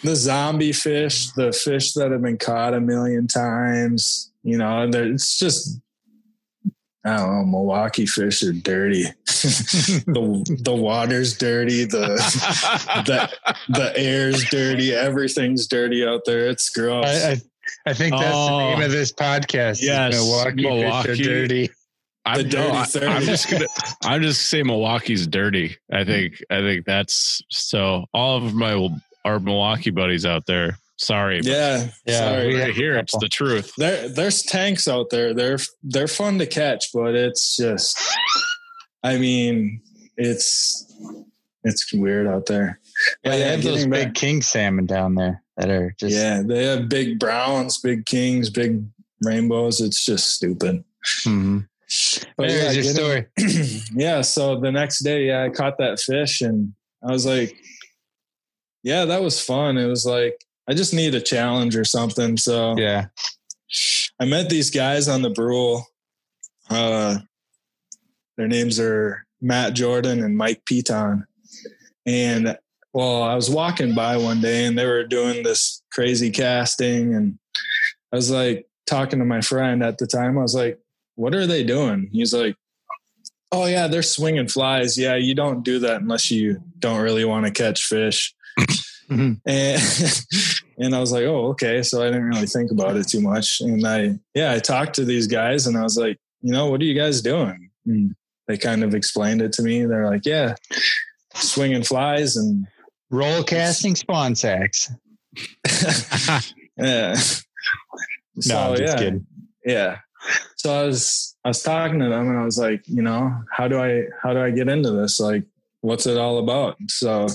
the zombie fish, the fish that have been caught a million times, you know, it's just, I don't know, Milwaukee fish are dirty. *laughs* the the water's dirty. The the the air's dirty. Everything's dirty out there. It's gross. I, I, I think that's the Oh. name of oh. this podcast. is Yes, Milwaukee, Milwaukee. fish are dirty. I'm, The dirty no, I, 30. I'm just gonna I'm just say Milwaukee's dirty. I think I think that's so all of my our Milwaukee buddies out there. Sorry. but yeah, Yeah, sorry. have it's the truth. there there's tanks out there. They're they're fun to catch, but it's just I mean, it's it's weird out there. Yeah, they have those getting big king salmon down there that are just yeah, they have big browns, big kings, big rainbows. It's just stupid. Mhm. But There's your getting- story. *clears throat* yeah, so the next day, yeah, I caught that fish and I was like, yeah, that was fun. It was like I just need a challenge or something. So Yeah. I met these guys on the Brule. Uh, their names are Matt Jordan and Mike Piton. And well, I was walking by one day and they were doing this crazy casting. And I was like talking to my friend at the time. I was like, what are they doing? He's like, oh, yeah, they're swinging flies. Yeah, you don't do that unless you don't really want to catch fish. *laughs* Mhm. And *laughs* and I was like, oh, okay. So I didn't really think about it too much. And I, yeah, I talked to these guys and I was like, you know, what are you guys doing? And they kind of explained it to me. They're like, yeah, swinging flies and Roll casting spawn sacks. *laughs* yeah. *laughs* No, so I'm just yeah, kidding. yeah. So I was I was talking to them and I was like, you know, how do I how do I get into this? Like, what's it all about? So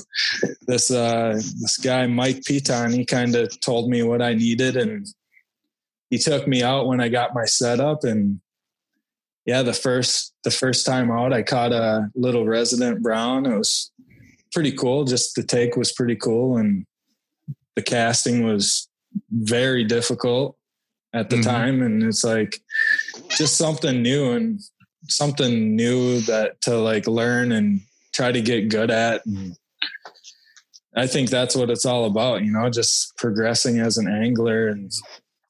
this uh this guy Mike Piton, he kind of told me what I needed and he took me out when I got my setup and yeah, the first the first time out I caught a little resident brown. It was pretty cool. Just the take was pretty cool and the casting was very difficult at the Mhm. time and it's like just something new and something new that to like learn and try to get good at and i think that's what it's all about you know just progressing as an angler and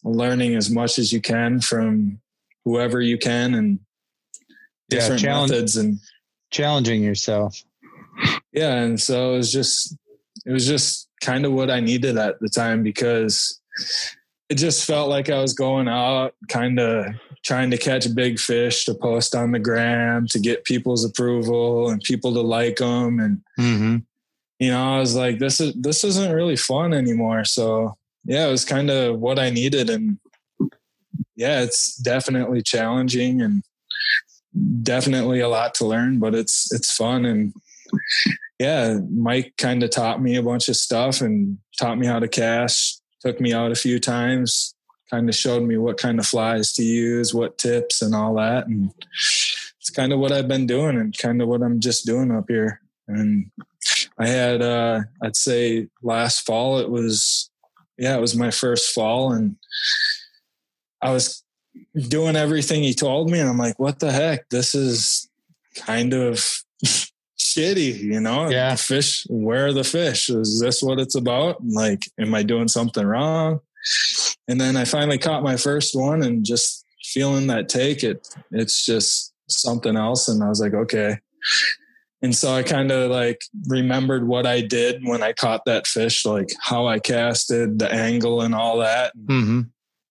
learning as much as you can from whoever you can and Yeah, different challenge- methods and Challenging yourself. yeah and so it was just it was just kind of what i needed at the time because it just felt like I was going out, kind of trying to catch big fish to post on the gram to get people's approval and people to like them. And Mm-hmm. you know, I was like, this is this isn't really fun anymore. So yeah, it was kind of what I needed, and yeah, it's definitely challenging and definitely a lot to learn, but it's it's fun and yeah, Mike kind of taught me a bunch of stuff and taught me how to cast, took me out a few times, kind of showed me what kind of flies to use, what tips and all that. And it's kind of what I've been doing and kind of what I'm just doing up here. And I had, uh, I'd say last fall, it was, yeah, it was my first fall and I was doing everything he told me. And I'm like, what the heck? This is kind of shitty, you know? Yeah. Fish, where are the fish? Is this what it's about? Like, am I doing something wrong? And then I finally caught my first one and just feeling that take it, it's just something else. And I was like, okay. And so I kind of like remembered what I did when I caught that fish, like how I casted, the angle and all that, Mm-hmm.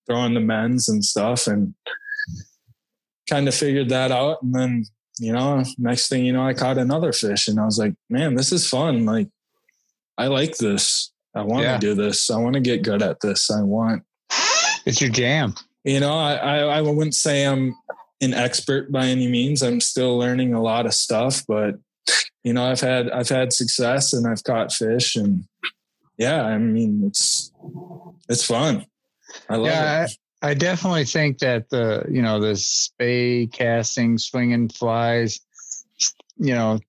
throwing the men's and stuff, and kind of figured that out. And then, you know, next thing you know, I caught another fish, and I was like, man, this is fun. Like, I like this. I want Yeah. to do this. I want to get good at this. I want, It's your jam. you know, I, I, I wouldn't say I'm an expert by any means. I'm still learning a lot of stuff, but you know, I've had, I've had success and I've caught fish and yeah, I mean, it's, it's fun. I love Yeah, it. I, I definitely think that the you know the spey casting, swinging flies, you know,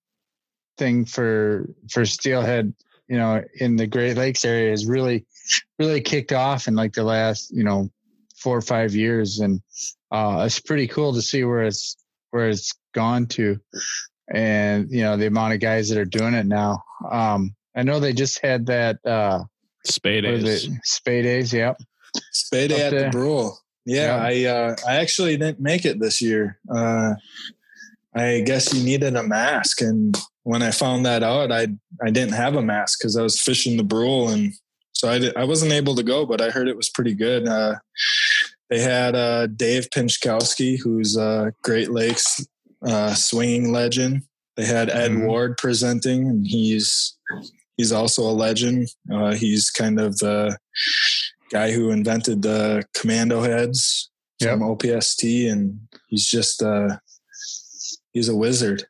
thing for for steelhead, you know, in the Great Lakes area is really really kicked off in like the last you know four or five years, and uh, it's pretty cool to see where it's where it's gone to, and you know the amount of guys that are doing it now. Um, I know they just had that uh, Spade what is is. it, Spey Days. Yep. Spade Up at there. the Brule. Yeah, I uh, I actually didn't make it this year. Uh, I guess you needed a mask, and when I found that out, I I didn't have a mask because I was fishing the Brule, and so I I wasn't able to go. But I heard it was pretty good. Uh, they had uh, Dave Pinchkowski, who's a Great Lakes uh, swinging legend. They had Ed Mhm. Ward presenting, and he's he's also a legend. Uh, he's kind of the guy who invented the commando heads from OPST, and he's just uh, he's a wizard.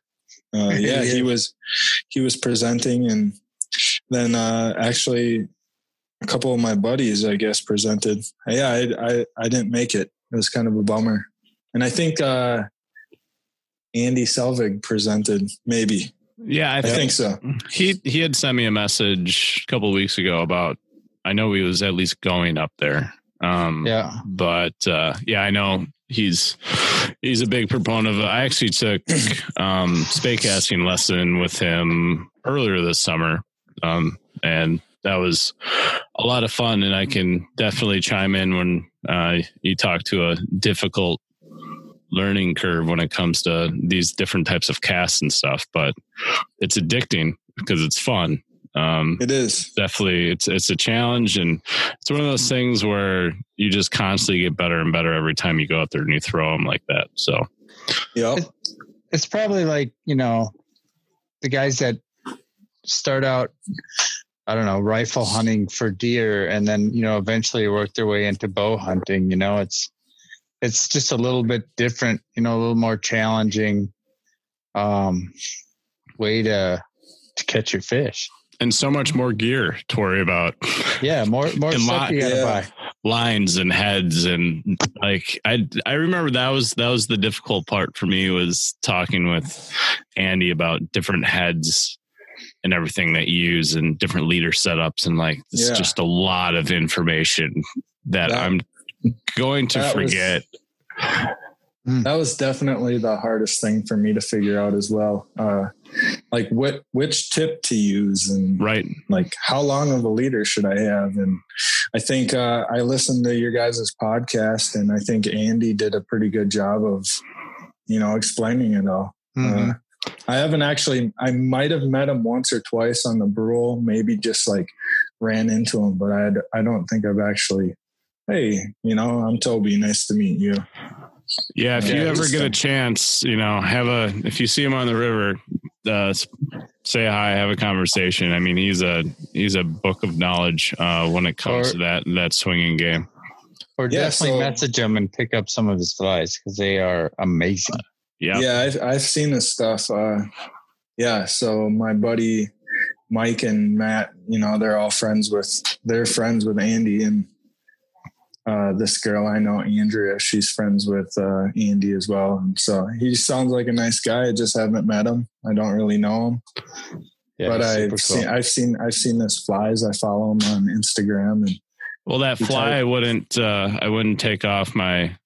Uh, *laughs* yeah, he was he was presenting, and then uh, actually a couple of my buddies, I guess, presented. Yeah, I I, I didn't make it. It was kind of a bummer, and I think uh, Andy Selvig presented. Maybe Yeah, I I think think so. he he had sent me a message a couple of weeks ago about I know he was at least going up there. Um Yeah. but uh yeah, I know he's he's a big proponent of. I actually took um spey casting lesson with him earlier this summer. Um and that was a lot of fun and I can definitely chime in when uh you talk to a difficult learning curve when it comes to these different types of casts and stuff, but it's addicting because it's fun. Um, It is. definitely, it's it's a challenge, and it's one of those things where you just constantly get better and better every time you go out there and you throw them like that. So Yep. it's probably like you know the guys that start out i don't know rifle hunting for deer and then you know eventually work their way into bow hunting you know it's it's just a little bit different you know a little more challenging um way to to catch your fish and so much more gear to worry about. yeah more more *laughs* stuff li- you gotta yeah. buy lines and heads and like I I remember that was that was the difficult part for me was talking with Andy about different heads and everything that you use and different leader setups and like it's Yeah. just a lot of information that, That- I'm going to forget. was- forget. That was definitely the hardest thing for me to figure out as well. Uh, like what which tip to use and right. like how long of a leader should I have? And I think uh, I listened to your guys' podcast, and I think Andy did a pretty good job of you know explaining it all. Mhm. Uh, I haven't actually. I might have met him once or twice on the Brule, maybe just like ran into him, but I I don't think I've actually hey, you know, I'm Toby. Nice to meet you. Yeah, if Yeah, you ever get a chance, you know, have a if you see him on the river, uh, say hi, have a conversation. I mean, he's a he's a book of knowledge uh, when it comes Or- to that that swinging game. Or Yeah, definitely so- message him and pick up some of his flies because they are amazing. Yeah, Yeah, I've, I've seen this stuff. Uh, yeah, so my buddy Mike and Matt, you know, they're all friends with they're friends with Andy and uh, this girl I know, Andrea. She's friends with uh, Andy as well. And so he sounds like a nice guy. I just haven't met him. I don't really know him, Yeah, but I've cool. seen I've seen I've seen this flies. I follow him on Instagram and Well, that fly, type- I wouldn't. Uh, I wouldn't take off my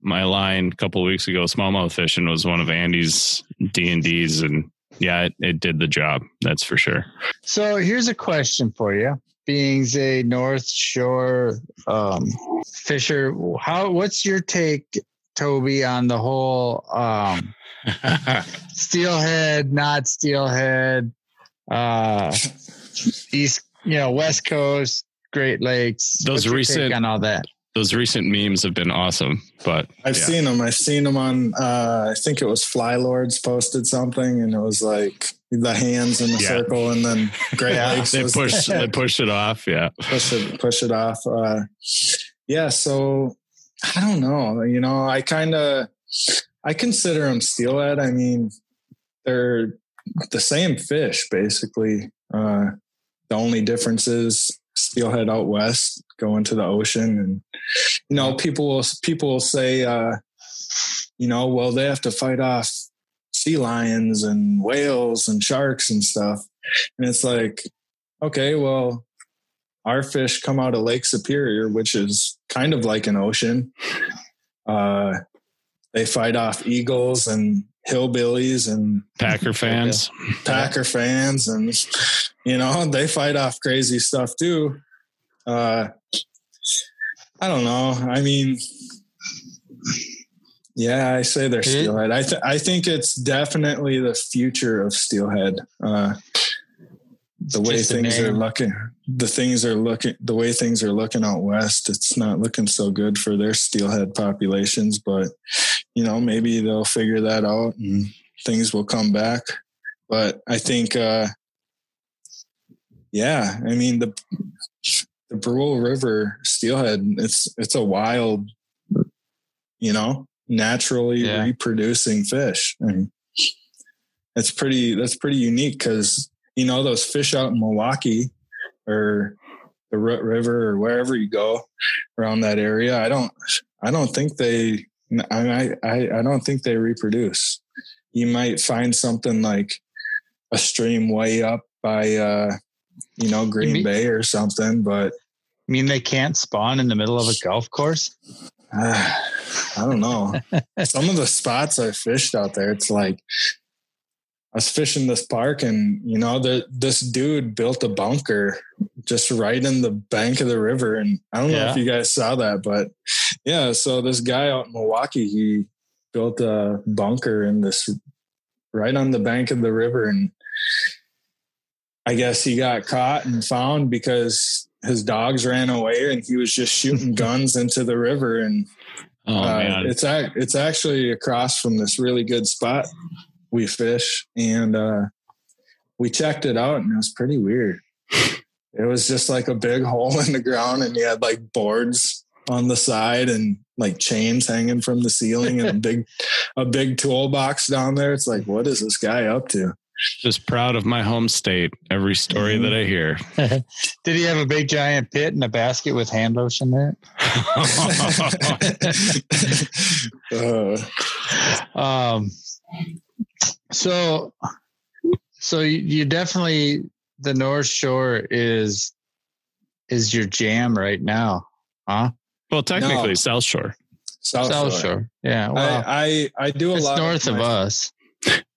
my line a couple of weeks ago. Smallmouth fishing was one of Andy's D and D's, and yeah, it, it did the job. That's for sure. So here's a question for you. Being a North Shore um, fisher, how what's your take, Toby, on the whole um, *laughs* steelhead, not steelhead, uh, *laughs* east, you know, West Coast, Great Lakes? Those What's your take recent- on all that. Those recent memes have been awesome, but I've yeah. seen them. I've seen them on. Uh, I think it was Flylords posted something, and it was like the hands in the Yeah. circle, and then Great Lakes they push they push it off. Yeah, push it push it off. Uh, yeah, so I don't know. You know, I kind of I consider them steelhead. I mean, they're the same fish basically. Uh, the only difference is steelhead out west go into the ocean, and you know, people will people will say, uh, you know, well they have to fight off sea lions and whales and sharks and stuff, and it's like, okay, well our fish come out of Lake Superior, which is kind of like an ocean. Uh, they fight off eagles and hillbillies and Packer fans. Packer fans, and you know they fight off crazy stuff too. Uh, I don't know. I mean, yeah, I say they're steelhead. I th- I think it's definitely the future of steelhead. Uh, the way Just things are looking, the things are looking, the way things are looking out west, it's not looking so good for their steelhead populations. But you know, maybe they'll figure that out and things will come back. But I think, uh, yeah, I mean the the Brule River steelhead, it's it's a wild, you know, naturally Yeah. reproducing fish, and it's pretty that's pretty unique because you know those fish out in Milwaukee or the Root River or wherever you go around that area. I don't I don't think they I I I don't think they reproduce. You might find something like a stream way up by uh you know Green mean- Bay or something, but I mean, they can't spawn in the middle of a golf course. uh, *sighs* I don't know. *laughs* Some of the spots I fished out there, it's like I was fishing this park, and you know, the this dude built a bunker just right in the bank of the river, and I don't know Yeah. if you guys saw that, but yeah. So this guy out in Milwaukee, he built a bunker in this right on the bank of the river, and I guess he got caught and found because his dogs ran away, and he was just shooting *laughs* guns into the river, and Oh uh, man, it's ac- it's actually across from this really good spot we fish, and uh, we checked it out, and it was pretty weird. It was just like a big *laughs* hole in the ground, and you had like boards on the side and like chains hanging from the ceiling, and a big a big toolbox down there. It's like, what is this guy up to? Just proud of my home state. Every story that I hear. *laughs* Did he have a big giant pit and a basket with hand lotion in uh, it? *laughs* Um, so, so you, you definitely the North Shore is is your jam right now, huh? well, technically, No. South Shore. South, South Shore. Shore, yeah. Well, I, I I do a it's lot north of my- us.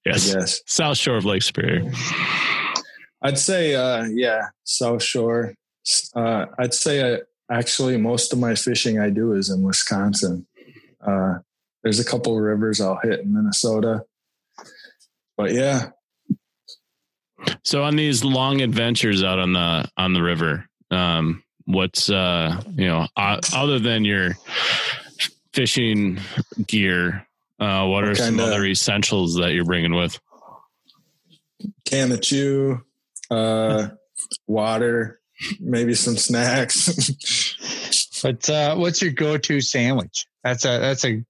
Yes, Yes. South Shore of Lake Superior. I'd say, uh, yeah, South Shore. Uh, I'd say uh, actually most of my fishing I do is in Wisconsin. Uh, there's a couple of rivers I'll hit in Minnesota, but yeah, So on these long adventures out on the on the river, um, what's uh you know uh, other than your fishing gear uh what are some kinda- other essentials that you're bringing with Can of chew, uh, water, maybe some snacks. *laughs* But uh, what's your go-to sandwich? That's a that's a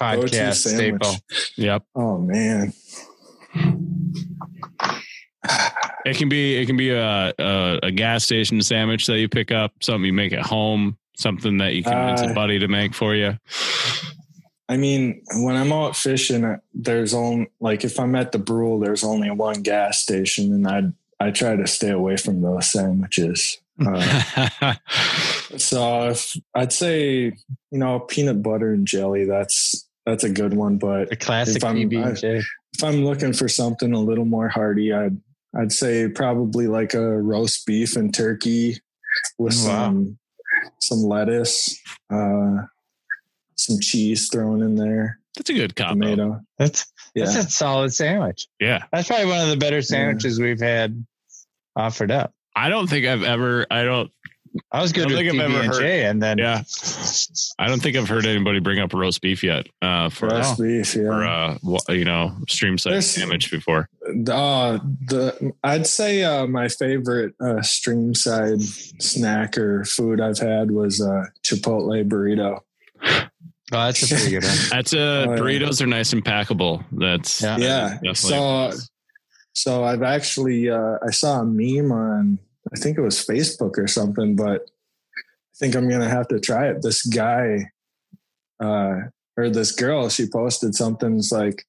podcast staple. yep oh man. it can be it can be a, a a gas station sandwich that you pick up something you make at home something that you convince Uh, a buddy to make for you I mean, when I'm out fishing, uh, there's only like if I'm at the Brule, there's only one gas station, and I I try to stay away from those sandwiches. Uh, *laughs* so if, I'd say you know peanut butter and jelly. That's that's a good one. But The classic If I'm- I- if I'm looking for something a little more hearty, I'd I'd say probably like a roast beef and turkey with Wow. some some lettuce, uh, some cheese thrown in there, that's a good combo tomato. That's Yeah, that's a solid sandwich. yeah That's probably one of the better sandwiches we've had offered up. i don't think i've ever i don't I was good I don't with think I've ever and heard- and then yeah i don't think i've heard anybody bring up roast beef yet uh for roast beef. Yeah, for uh you know stream side There's- sandwich before Uh, the I'd say uh, my favorite uh, stream side snack or food I've had was uh, Chipotle burrito. Oh, that's a pretty good one. *laughs* that's a Oh, yeah. burritos are nice and packable that's Yeah. Yeah. definitely So, so I've actually uh, I saw a meme on I think it was Facebook or something, but I think I'm gonna have to try it. This guy, uh, or this girl, she posted something. It's like,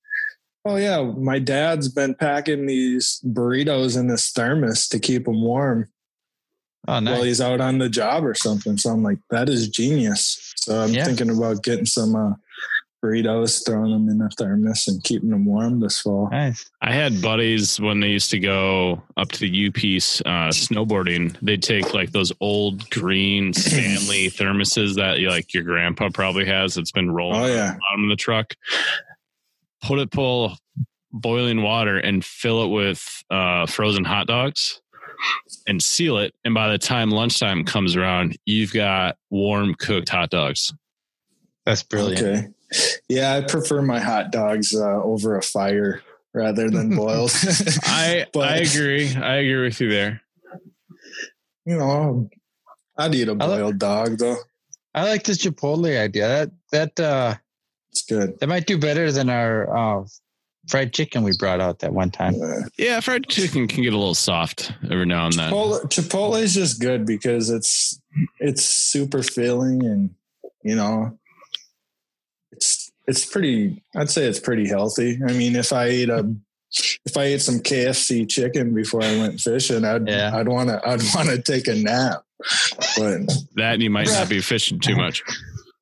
oh yeah, my dad's been packing these burritos in this thermos to keep them warm Oh, nice. while he's out on the job or something. So I'm like, that is genius. So I'm Yeah. thinking about getting some uh, burritos, throwing them in a thermos, and keeping them warm this fall. nice. I had buddies when they used to go up to the UP uh, snowboarding. They'd take like those old green Stanley *clears throat* thermoses that like your grandpa probably has. That's been rolling Oh, on yeah. the bottom of the truck. Put it full boiling water and fill it with uh, frozen hot dogs and seal it. And by the time lunchtime comes around, you've got warm cooked hot dogs. That's brilliant. Okay. Yeah, I prefer my hot dogs uh, over a fire rather than *laughs* boiled. I *laughs* But- I agree. I agree with you there. you know, I'd eat a I like- boiled dog though. I like this Chipotle idea. That that uh It's good. that might do better than our uh, fried chicken we brought out that one time. Yeah, fried chicken can get a little soft every now and then. Chipotle, Chipotle is just good because it's it's super filling and you know it's it's pretty I'd say it's pretty healthy. I mean if I ate a if I ate some KFC chicken before I went fishing, I'd Yeah. I'd wanna I'd wanna take a nap. But That and you might not be fishing too much.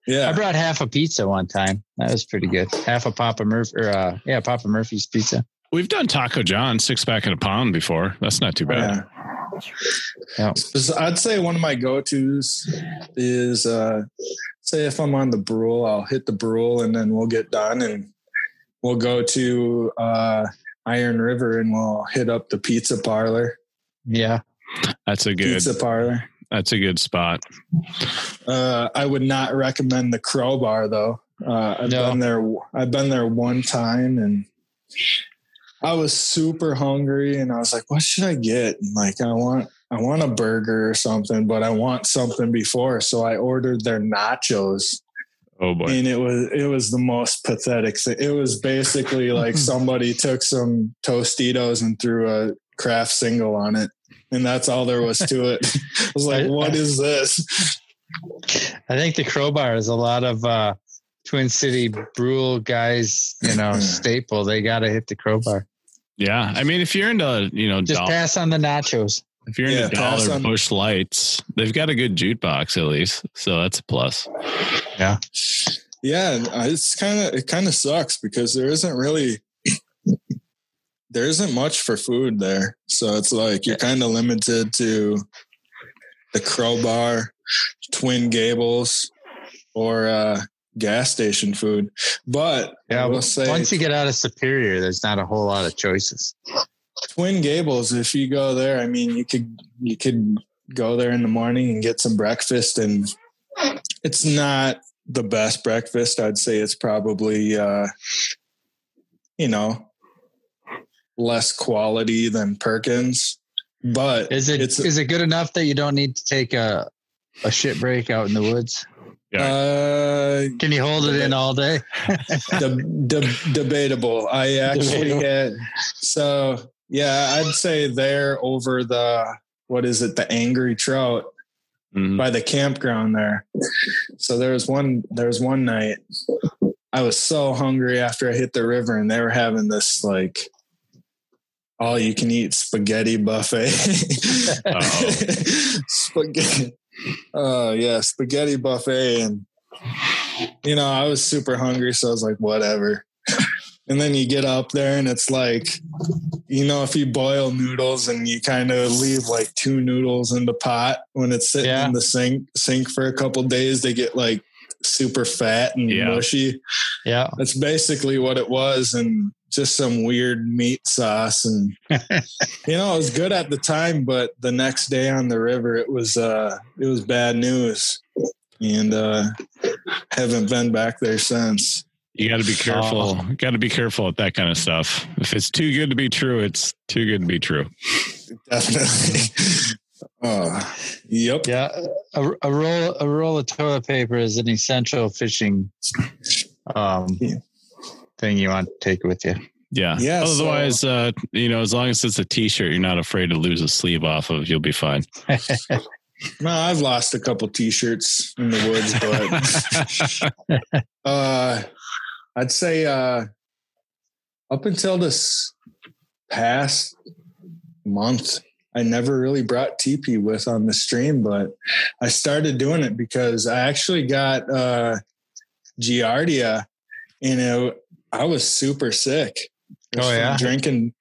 I brought half a pizza one time. That was pretty good. Half a Papa Murphy or uh yeah, Papa Murphy's pizza. We've done Taco John six pack in a pound before. That's not too bad. Yeah. So I'd say one of my go-tos is uh say if I'm on the brule, I'll hit the brule and then we'll get done and we'll go to uh Iron River and we'll hit up the pizza parlor. Yeah. That's a good. Pizza parlor. That's a good spot. Uh I would not recommend the crowbar though. Uh I've No. been there I've been there one time and I was super hungry and I was like, what should I get? And like I want I want a burger or something, but I want something before. So I ordered their nachos. Oh boy. and it was it was the most pathetic thing. It was basically like *laughs* somebody took some Tostitos and threw a Kraft single on it, and that's all there was to it. *laughs* I was like, "What is this?" I think the crowbar is a lot of uh Twin City Brule guys, you know, *laughs* staple. They gotta hit the crowbar. Yeah. I mean, if you're into, you know, Just doll- pass on the nachos. if you're Yeah, into pass dollar on- Busch Lights, they've got a good jukebox at least. So that's a plus. Yeah, and, uh, it's kind of it kind of sucks because there isn't really there isn't much for food there, so it's like you're kind of limited to the crowbar, Twin Gables, or uh, gas station food. But Yeah. I will say once you get out of Superior, there's not a whole lot of choices. Twin Gables, if you go there, I mean, you could you could go there in the morning and get some breakfast and it's not the best breakfast. I'd say it's probably uh you know less quality than Perkins. But Is it it's is it good enough that you don't need to take a a shit break out in the woods? uh Can you hold it in all day? *laughs* de- de- debatable. I actually Debatable. had so yeah, I'd say there over the what is it, the angry trout Mhm. by the campground there. So there was one there was one night I was so hungry after I hit the river and they were having this like all you can eat spaghetti buffet. *laughs* *laughs* spaghetti. Oh yeah, spaghetti buffet and you know, I was super hungry so I was like whatever. *laughs* And then you get up there and it's like you know, if you boil noodles and you kind of leave like two noodles in the pot when it's sitting Yeah. in the sink sink for a couple days, they get like super fat and Yeah. mushy. Yeah. That's basically what it was, and just some weird meat sauce. And *laughs* you know, it was good at the time, but the next day on the river, it was uh, it was bad news, and uh, haven't been back there since. You got to be careful. Oh. Got to be careful with that kind of stuff. If it's too good to be true, it's too good to be true. Definitely. oh, *laughs* yep. Yeah. A, a roll a roll of toilet paper is an essential fishing um Yeah. Thing you want to take with you. Yeah. Yeah, so- Otherwise, uh, you know, as long as it's a t-shirt, you're not afraid to lose a sleeve off of, you'll be fine. *laughs* No, I've lost a couple t-shirts in the woods, but *laughs* uh, I'd say uh, up until this past month, I never really brought TP with on the stream, but I started doing it because I actually got uh, Giardia, and it, I was super sick. Oh, yeah? drinking.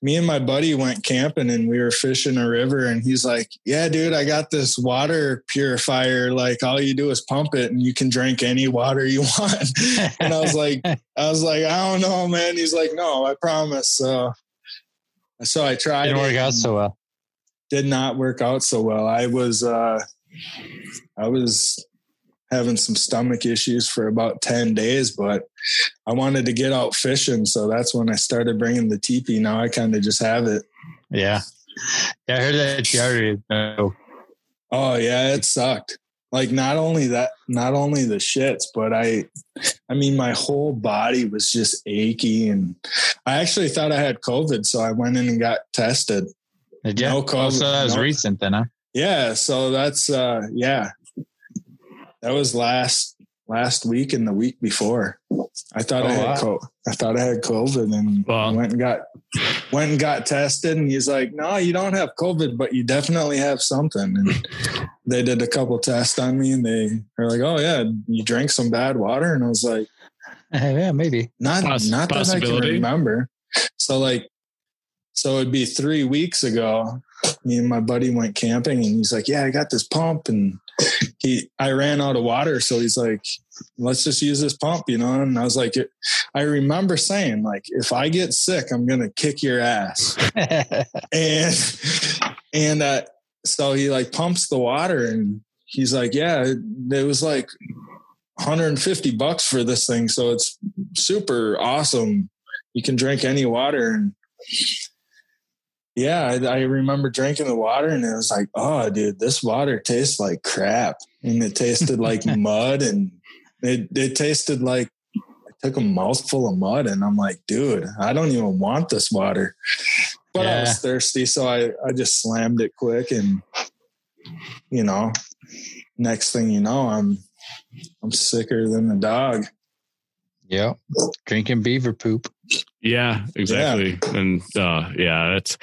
Me and my buddy went camping and we were fishing a river, and he's like, "Yeah, dude, I got this water purifier. Like, all you do is pump it, and you can drink any water you *laughs* want." and I was like, *laughs* I was like, I don't know, man. He's like, no, I promise. So, so I tried. Didn't it work out so well. Did not work out so well. I was, uh, I was having some stomach issues for about 10 days, but I wanted to get out fishing. So that's when I started bringing the TP. Now I kind of just have it. Yeah. Yeah, I heard that already know. Oh yeah, it sucked. Like not only that, not only the shits, but I, I mean, my whole body was just achy, and I actually thought I had COVID, so I went in and got tested. You? No Oh, COVID, so that was no. recent then, huh? Yeah, so that's uh, yeah, that was last last week and the week before. I thought oh, I Oh, had wow. co- I thought I had COVID, and Well- went and got went and got tested, and he's like, "No, you don't have COVID, but you definitely have something." And they did a couple tests on me, and they are like, "Oh yeah, you drank some bad water," and I was like, *laughs* yeah, maybe. "Not Poss- not that I can remember." So like, so it'd be three weeks ago. Me and my buddy went camping, and he's like, "Yeah, I got this pump," and he I ran out of water, so he's like, "Let's just use this pump," you know. And I was like, I remember saying, like, if I get sick, I'm gonna kick your ass. *laughs* and and uh, so he like pumps the water and he's like yeah it, it was like 150 bucks for this thing so it's super awesome you can drink any water and yeah I, I remember drinking the water and it was like oh dude this water tastes like crap and it tasted like *laughs* mud and it, it tasted like I took a mouthful of mud and I'm like, dude, I don't even want this water. But I was thirsty, so I, I just slammed it quick and you know, next thing you know, I'm I'm sicker than a dog. yep. Drinking beaver poop. Yeah, exactly. And uh, yeah, that's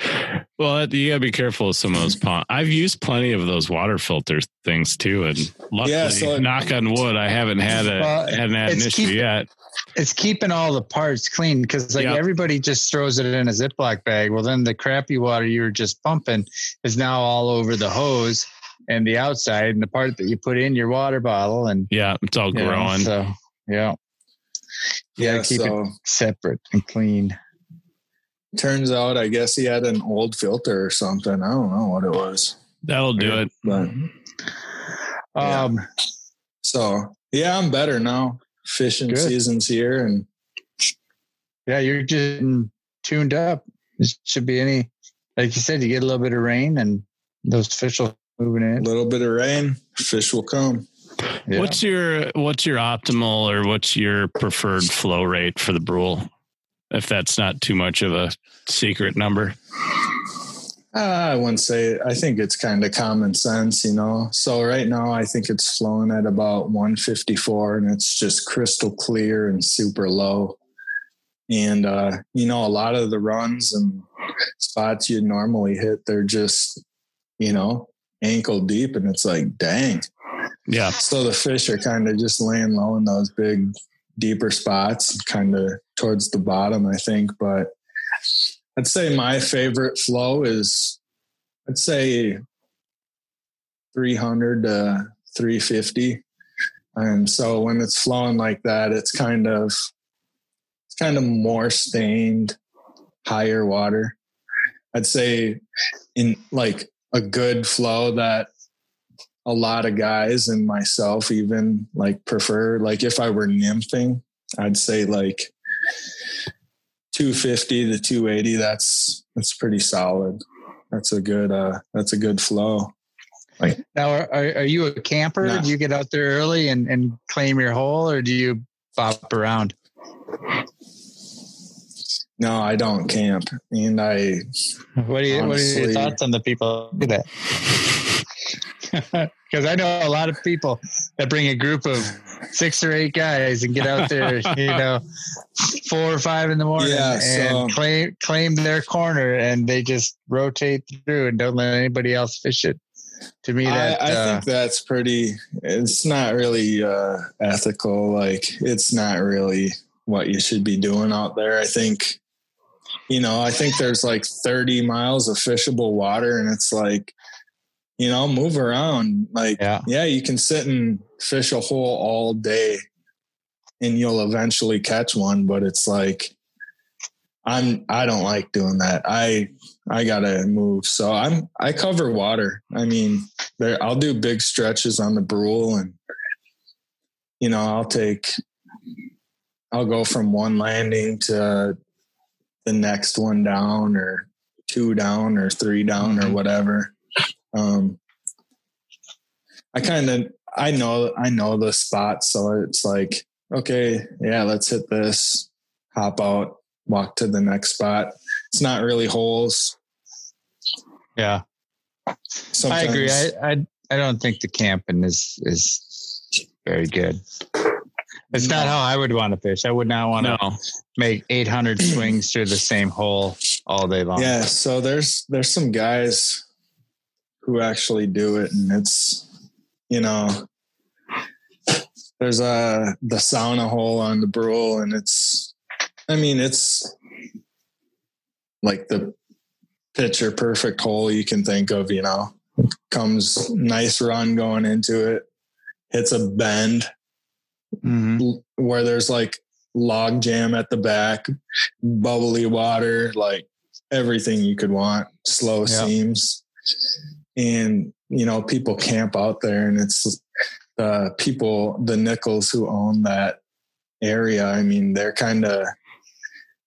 well. You gotta be careful with some of those pond. I've used plenty of those water filter things too, and luckily, Yeah, so it- knock on wood, I haven't had a Well, hadn't had an it's issue keep- yet. It's keeping all the parts clean because like Yep. everybody just throws it in a Ziploc bag. Well, then the crappy water you were just pumping is now all over the hose and the outside and the part that you put in your water bottle and Yeah, it's all you know, growing. so yeah. Yeah, Yeah, keep it separate and clean. turns out I guess he had an old filter or something. I don't know what it was. That'll do it. But Yeah. Um, so yeah, I'm better now. Fishing Good. season's here, and yeah, you're just tuned up. It should be any, like you said, you get a little bit of rain and those fish will moving in. a little bit of rain, fish will come. Yeah. What's your what's your optimal or what's your preferred flow rate for the brule? If that's not too much of a secret number. Uh, I wouldn't say. I think it's kind of common sense, you know. So right now, I think it's flowing at about 154, and it's just crystal clear and super low. And uh, you know, a lot of the runs and spots you'd normally hit, they're just, you know, ankle deep, and it's like, dang. Yeah. So the fish are kind of just laying low in those big, deeper spots, kind of towards the bottom, I think. But I'd say my favorite flow is, I'd say 300 to 350. And so when it's flowing like that, it's kind of, it's kind of more stained, higher water. I'd say in like a good flow that a lot of guys and myself even like prefer like if I were nymphing, I'd say like 250 to 280 that's that's pretty solid. That's a good uh that's a good flow. Now, are, are you a camper? No. Do you get out there early and, and claim your hole, or do you bop around? No, I don't camp and I What do you What are your thoughts on the people do that? *laughs* Because I know a lot of people that bring a group of six or eight guys and get out there, you *laughs* know, four or five in the morning Yeah, and so- claim claim their corner, and they just rotate through and don't let anybody else fish it. To me, I, that I uh, think that's pretty it's not really uh ethical like it's not really what you should be doing out there. I think you know, I think there's like 30 miles of fishable water and it's like you know, move around like yeah, yeah, you can sit and fish a hole all day and you'll eventually catch one, but it's like I'm I don't like doing that. I I gotta move. So I'm I cover water. I mean, there I'll do big stretches on the brule and you know, I'll take I'll go from one landing to the next one down or two down or three down or Mhm. whatever. Um I kind of I know I know the spot, so it's like okay, yeah, let's hit this, hop out, walk to the next spot. It's not really holes. yeah. I agree. I, I I don't think the camping is is very good. It's not how I would want to fish. I would not want to No. make 800 swings through the same hole all day long. yeah, so there's there's some guys who actually do it, and it's you know there's a the sauna hole on the brule, and it's I mean it's like the picture perfect hole you can think of. You know, comes nice run going into it, hits a bend Mhm. where there's like log jam at the back, bubbly water, like everything you could want, slow Yeah. seams. And, you know, people camp out there and it's the people, the Nichols who own that area. I mean, they're kind of,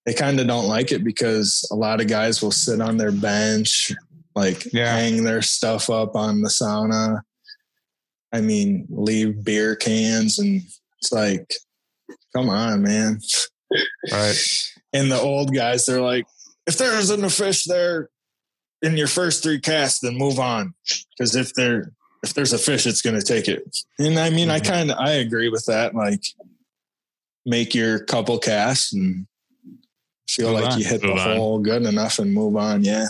they kind of don't like it because a lot of guys will sit on their bench, like Yeah. hang their stuff up on the sauna. I mean, leave beer cans and it's like, come on, man. Right. And the old guys, they're like, if there isn't a fish there in your first three casts, then move on. Because if there if there's a fish, it's gonna take it. And I mean, I Mm-hmm. kinda I agree with that. Like make your couple casts and feel Move like on. you hit the on. hole good enough and move on. Yeah.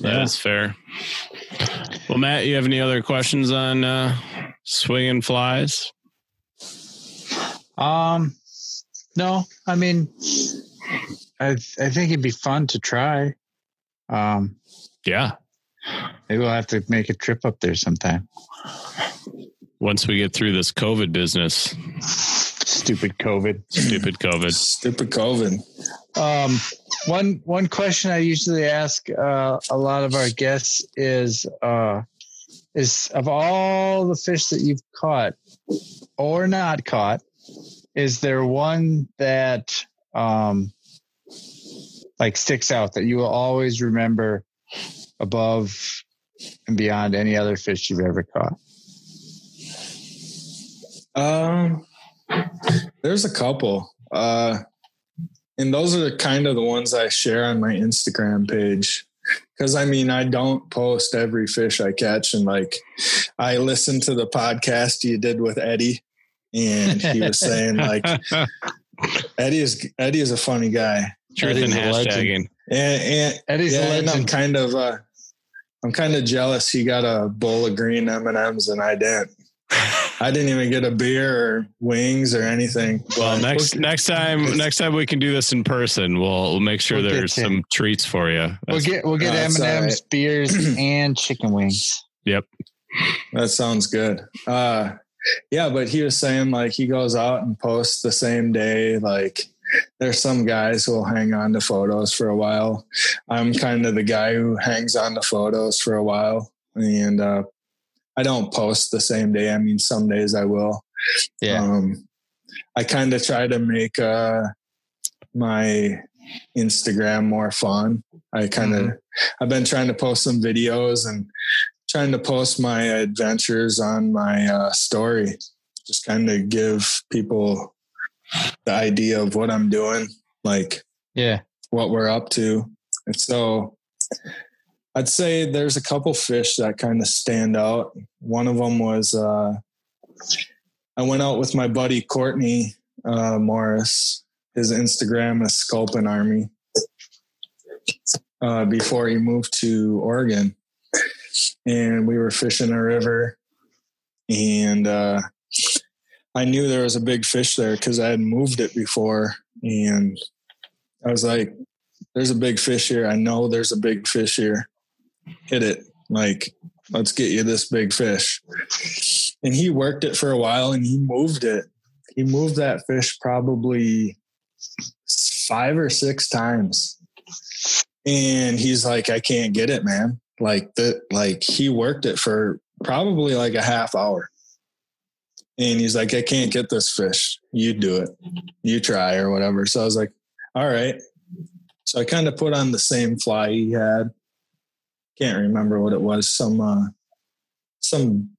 Yeah, that's fair. Well, Matt, you have any other questions on uh, swinging flies? Um, no, I mean, I I think it'd be fun to try. Um, Yeah. maybe we'll have to make a trip up there sometime. once we get through this COVID business. Stupid COVID. Stupid COVID. Stupid COVID. Um, one one question I usually ask uh, a lot of our guests is uh, is of all the fish that you've caught or not caught, is there one that um, like sticks out that you will always remember above and beyond any other fish you've ever caught? Um, there's a couple. Uh, and those are kind of the ones I share on my Instagram page. Cause I mean, I don't post every fish I catch. And like, I listened to the podcast you did with Eddie and he was saying like, *laughs* Eddie is, Eddie is a funny guy. Truth and Eddie's a hashtagging. And, and Eddie's yeah, a and I'm legend. kind of, uh, I'm kind of jealous. He got a bowl of green M and M's and I didn't. I didn't even get a beer or wings or anything. Well, But- next next time next time we can do this in person, we'll we'll make sure We'll there's to- some treats for you. We'll get we'll get M and M's, beers, *clears throat* and chicken wings. yep. That sounds good. Uh yeah, but he was saying like he goes out and posts the same day. Like there's some guys who will hang on to photos for a while. I'm kind of the guy who hangs on to photos for a while. And uh I don't post the same day. I mean some days I will. Yeah. Um I kind of try to make uh my Instagram more fun. I kind of I've been trying to post some videos and trying to post my adventures on my uh, story. Just kind of give people the idea of what I'm doing, like Yeah. what we're up to. And so I'd say there's a couple fish that kind of stand out. One of them was uh, I went out with my buddy Courtney uh, Morris. His Instagram is Sculpin Army. Uh, before he moved to Oregon, and we were fishing a river, and uh, I knew there was a big fish there because I had moved it before, and I was like, "There's a big fish here. I know there's a big fish here. Hit it! Like, let's get you this big fish." And he worked it for a while, and he moved it. He moved that fish probably five or six times, and he's like, "I can't get it, man." Like that, like he worked it for probably like a half hour. And he's like, I can't get this fish. You do it. You try or whatever. So I was like, all right. So I kind of put on the same fly he had. Can't remember what it was. Some, uh, some,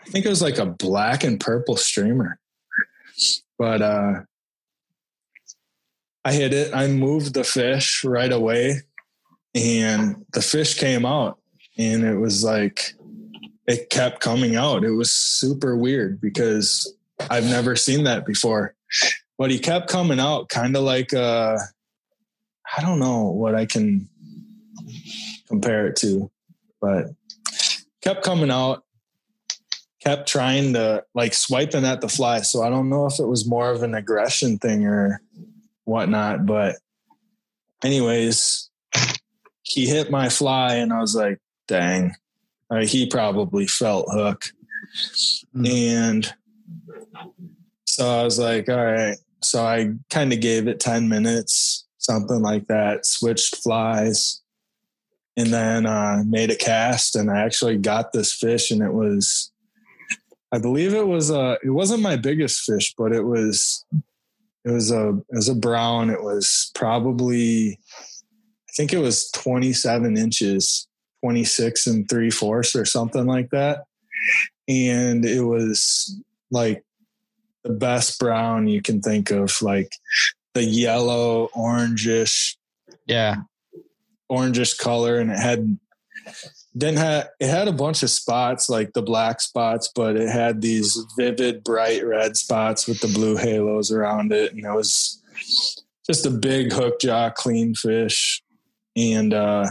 I think it was like a black and purple streamer. But, uh, I hit it. I moved the fish right away and the fish came out and it was like, it kept coming out. It was super weird because I've never seen that before. But he kept coming out kind of like uh I don't know what I can compare it to, but kept coming out, kept trying to like swiping at the fly. So I don't know if it was more of an aggression thing or whatnot, but anyways, he hit my fly and I was like, dang, uh, he probably felt hook. And so I was like, all right. So I kind of gave it 10 minutes, something like that, switched flies, and then uh, made a cast. And I actually got this fish, and it was, I believe it was a, it wasn't my biggest fish, but it was, it was a, it was a brown. It was probably, I think it was 27 inches 26 and three fourths or something like that. And it was like the best brown you can think of, like the yellow, orangish, Yeah. orangish color. And it had, didn't have, it had a bunch of spots like the black spots, but it had these vivid, bright red spots with the blue halos around it. And it was just a big hook jaw, clean fish. And, uh,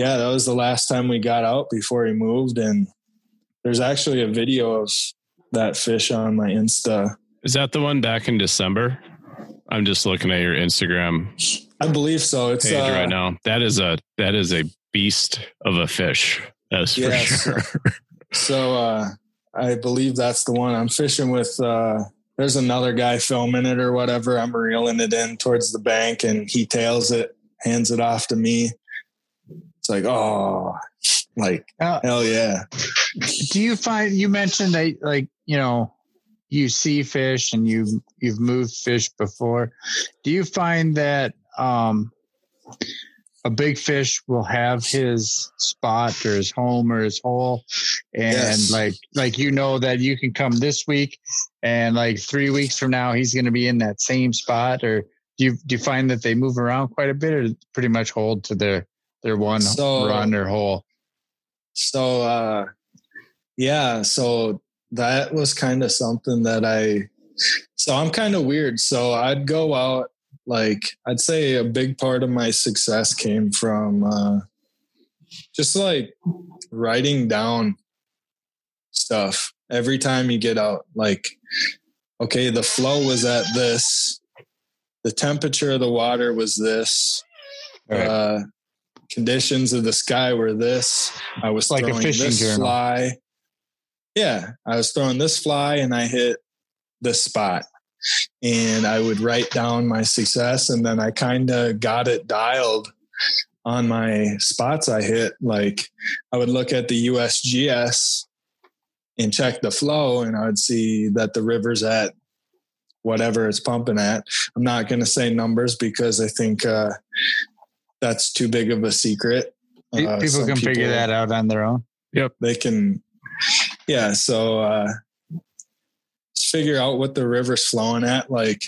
yeah, that was the last time we got out before he moved. And there's actually a video of that fish on my Insta. Is that the one back in December? I'm just looking at your Instagram I believe so. It's page uh, right now. That is a that is a beast of a fish. That's for Yes. sure. *laughs* So uh, I believe that's the one. I'm fishing with. uh There's another guy filming it or whatever. I'm reeling it in towards the bank, and he tails it, hands it off to me. Like, oh, like Uh, hell yeah. do you find you mentioned that like you know you see fish and you you've moved fish before do you find that um a big fish will have his spot or his home or his hole and Yes. like like you know that you can come this week and like three weeks from now he's going to be in that same spot or do you do you find that they move around quite a bit or pretty much hold to their their one So- run or hole So uh yeah, so that was kind of something that I so I'm kind of weird. So I'd go out like I'd say a big part of my success came from uh just like writing down stuff every time you get out like okay, the flow was at this, the temperature of the water was this, Right. uh conditions of the sky were this. I was Like a throwing fishing this journal. fly. Yeah, I was throwing this fly and I hit this spot. And I would write down my success and then I kind of got it dialed on my spots I hit. Like I would look at the USGS and check the flow and I would see that the river's at whatever it's pumping at. I'm not going to say numbers because I think uh, that's too big of a secret. Uh, people some can figure that out on their own Yep. they can yeah so uh figure out what the river's flowing at like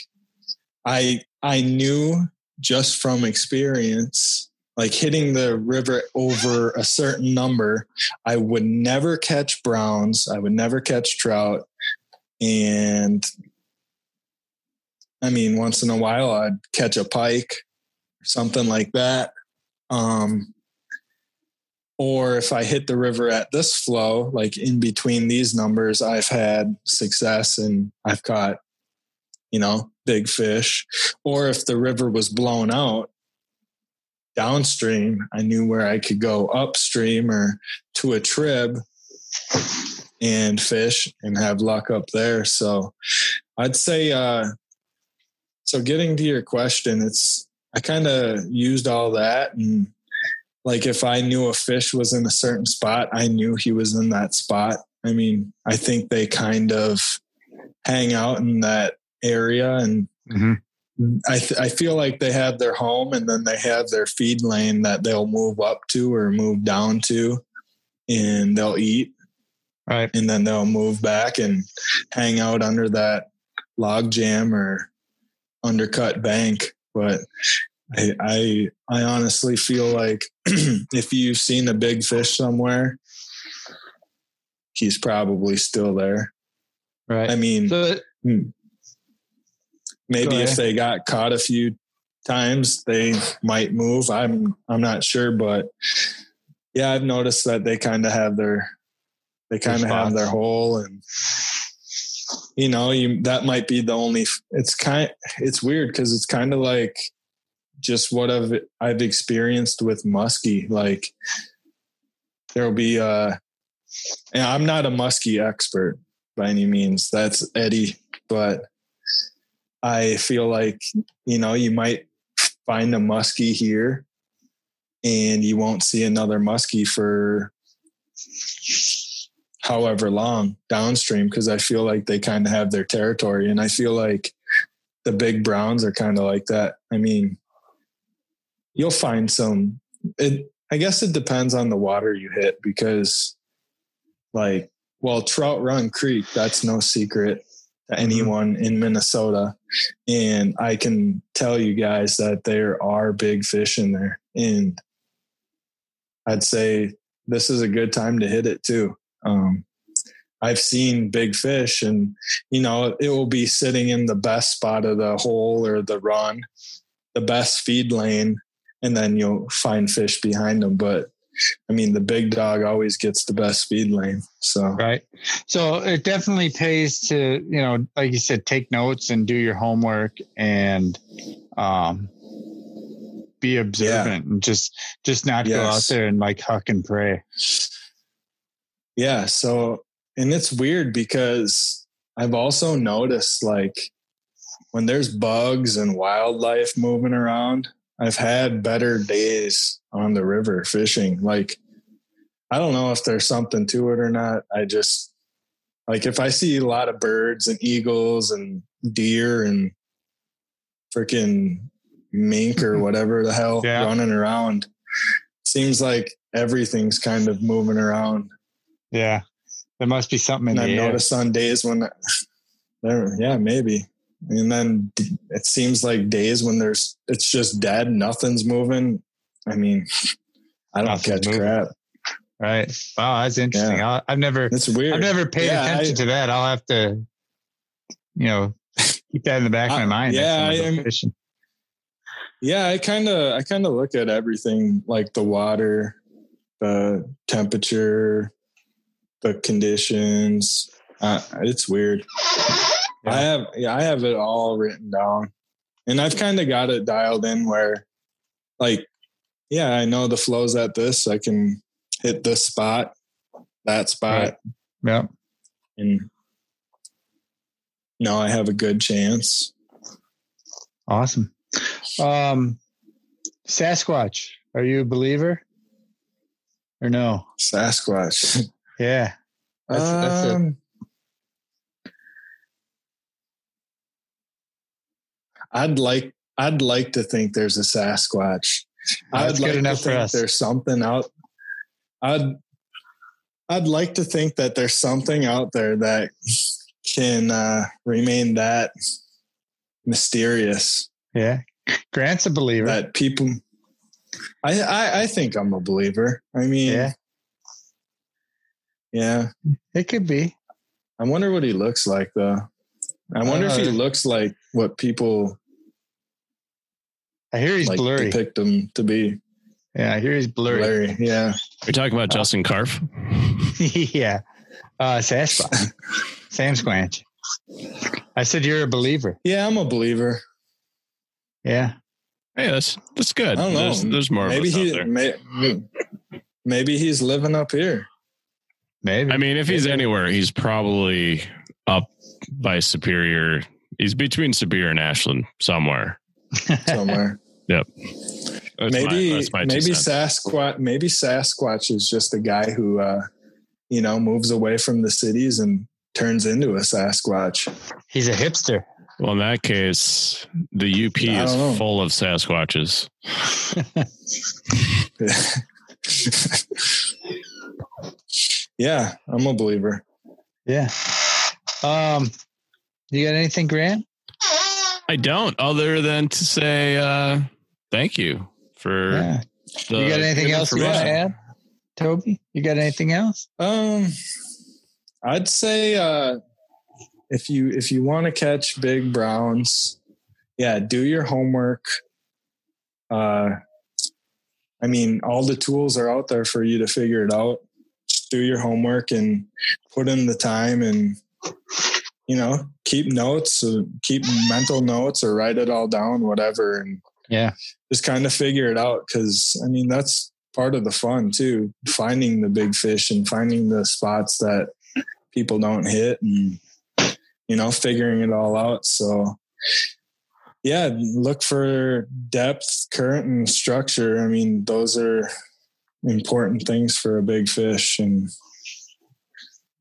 i i knew just from experience like hitting the river over a certain number i would never catch browns i would never catch trout and i mean once in a while i'd catch a pike or something like that um or if I hit the river at this flow, like in between these numbers, I've had success and I've caught, you know, big fish. Or if the river was blown out downstream, I knew where I could go upstream or to a trib and fish and have luck up there. So I'd say, uh, so getting to your question, it's, I kind of used all that and like if I knew a fish was in a certain spot, I knew he was in that spot. I mean, I think they kind of hang out in that area and mm-hmm. I, th- I feel like they have their home and then they have their feed lane that they'll move up to or move down to and they'll eat right and then they'll move back and hang out under that log jam or undercut bank. But I, I, I honestly feel like *clears throat* if you've seen a big fish somewhere, he's probably still there. right I mean, so hmm, maybe if they got caught a few times, they might move. I'm, I'm not sure, but yeah, I've noticed that they kind of have their, they kind of have their hole and you know you that might be the only it's kind it's weird because it's kind of like just what I've I've experienced with muskie like there'll be uh and I'm not a muskie expert by any means that's Eddie but I feel like you know you might find a muskie here and you won't see another muskie for however long downstream because I feel like they kind of have their territory. And I feel like the big browns are kind of like that. I mean, you'll find some, it, I guess it depends on the water you hit because, like, well, Trout Run Creek, that's no secret to mm-hmm. anyone in Minnesota. And I can tell you guys that there are big fish in there. And I'd say this is a good time to hit it too. Um, I've seen big fish, and you know it will be sitting in the best spot of the hole or the run, the best feed lane, and then you'll find fish behind them. But I mean, the big dog always gets the best feed lane. So right so it definitely pays to you know like you said take notes and do your homework and um be observant and just just not go out there and like huck and pray yeah, so and it's weird because I've also noticed like when there's bugs and wildlife moving around, I've had better days on the river fishing. Like, I don't know if there's something to it or not. I just like if I see a lot of birds and eagles and deer and freaking mink or mm-hmm. whatever the hell Yeah. running around, seems like everything's kind of moving around. Yeah. There must be something in And the I've air. noticed on days when there, yeah, maybe. And then it seems like days when there's, it's just dead, nothing's moving. I mean, I don't Nothing's catch moving. crap. Right. Wow, that's interesting. Yeah. I, I've never It's weird. I've never paid Yeah, attention I- to that. I'll have to, you know, keep that in the back of my mind. yeah, I am- Yeah, I kind of, I kind of look at everything like the water, the temperature, the conditions. Uh, it's weird. I have, yeah, I have it all written down, and I've kind of got it dialed in where, like, yeah, I know the flows at this. I can hit this spot, that spot, Yep. and know I have a good chance. Awesome. Um, Sasquatch, are you a believer or no? Sasquatch. *laughs* Yeah. That's, that's a, Um, I'd like I'd like to think there's a Sasquatch. That's I'd good like enough to for think us. there's something out. I'd I'd like to think that there's something out there that can uh, remain that mysterious yeah. Grant's a believer. that people. I, I I think I'm a believer. I mean, yeah. Yeah. It could be. I wonder what he looks like though. I wonder if he Uh, looks like what people I hear he's like blurry. depict him to be. Yeah, I hear he's blurry. Larry, yeah. We're talking about Justin Carf. *laughs* yeah. Uh, Sasquatch. *laughs* Sam Squanch. I said you're a believer. Yeah, I'm a believer. Yeah. Hey, that's that's good. I don't know. There's, there's more maybe of us out he there. may, maybe he's living up here. Maybe. I mean, if he's anywhere, he's probably up by Superior. He's between Superior and Ashland somewhere. somewhere. *laughs* That's maybe my, my maybe. Sasquatch maybe Sasquatch is just a guy who uh you know moves away from the cities and turns into a Sasquatch. he's a hipster. Well, in that case, the UP is know. full of Sasquatches. *laughs* *laughs* yeah, I'm a believer. Yeah. Um, you got anything, Grant? I don't, other than to say uh, thank you for Yeah. the You got anything else you want to add, Toby? You got anything else? Um, I'd say uh, if you if you want to catch big browns, yeah, do your homework. Uh, I mean, all the tools are out there for you to figure it out. Do your homework and put in the time, and you know, keep notes, uh, keep mental notes, or write it all down, whatever, and Yeah. just kind of figure it out. Because I mean, that's part of the fun too finding the big fish and finding the spots that people don't hit and you know figuring it all out so yeah look for depth current and structure i mean those are important things for a big fish and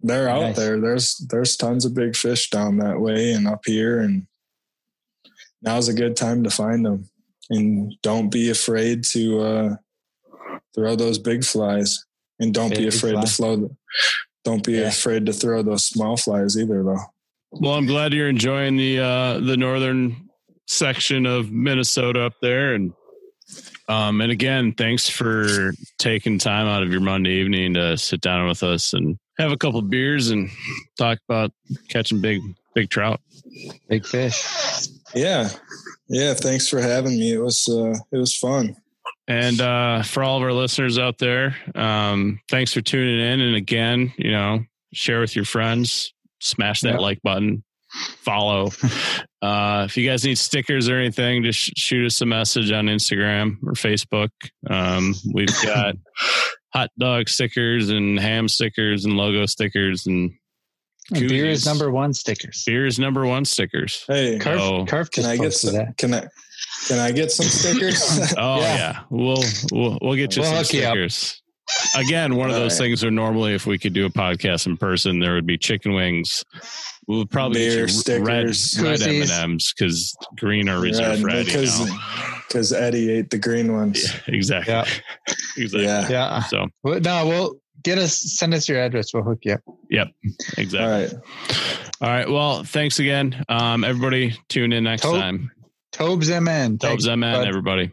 they're out Nice. there there's there's tons of big fish down that way and up here and now's a good time to find them and don't be afraid to uh throw those big flies and don't be afraid fly. to flow don't be Yeah. afraid to throw those small flies either though Well, I'm glad you're enjoying the uh, the northern section of Minnesota up there, and um, and again, thanks for taking time out of your Monday evening to sit down with us and have a couple beers and talk about catching big big trout. Big fish. yeah yeah thanks for having me it was uh it was fun And uh, for all of our listeners out there, um, thanks for tuning in. And again, you know, share with your friends, smash that Yeah. like button, follow. *laughs* uh, if you guys need stickers or anything, just sh- shoot us a message on Instagram or Facebook. Um, we've *coughs* got hot dog stickers and ham stickers and logo stickers and Beer is number one stickers. Beer is number one stickers. Hey, Carf, Oh, Carf can I get some? that. Can I? Can I get some *laughs* stickers? Oh Yeah. yeah, we'll we'll we'll get you We'll some hook you stickers. Again, one of those right. things where normally if we could do a podcast in person, there would be chicken wings. We would probably Beer, get red stickers. red M and M's because green are reserved for Eddie because now. because Eddie ate the green ones. Yeah, exactly. Yeah. *laughs* exactly. Yeah. Yeah. So Well, no, we'll get us send us your address. We'll hook you up. Yep. Exactly. All right. All right. Well, thanks again. Um, everybody tune in next Tobe- time. Tobes MN. Tobes Thanks, MN, bud. everybody.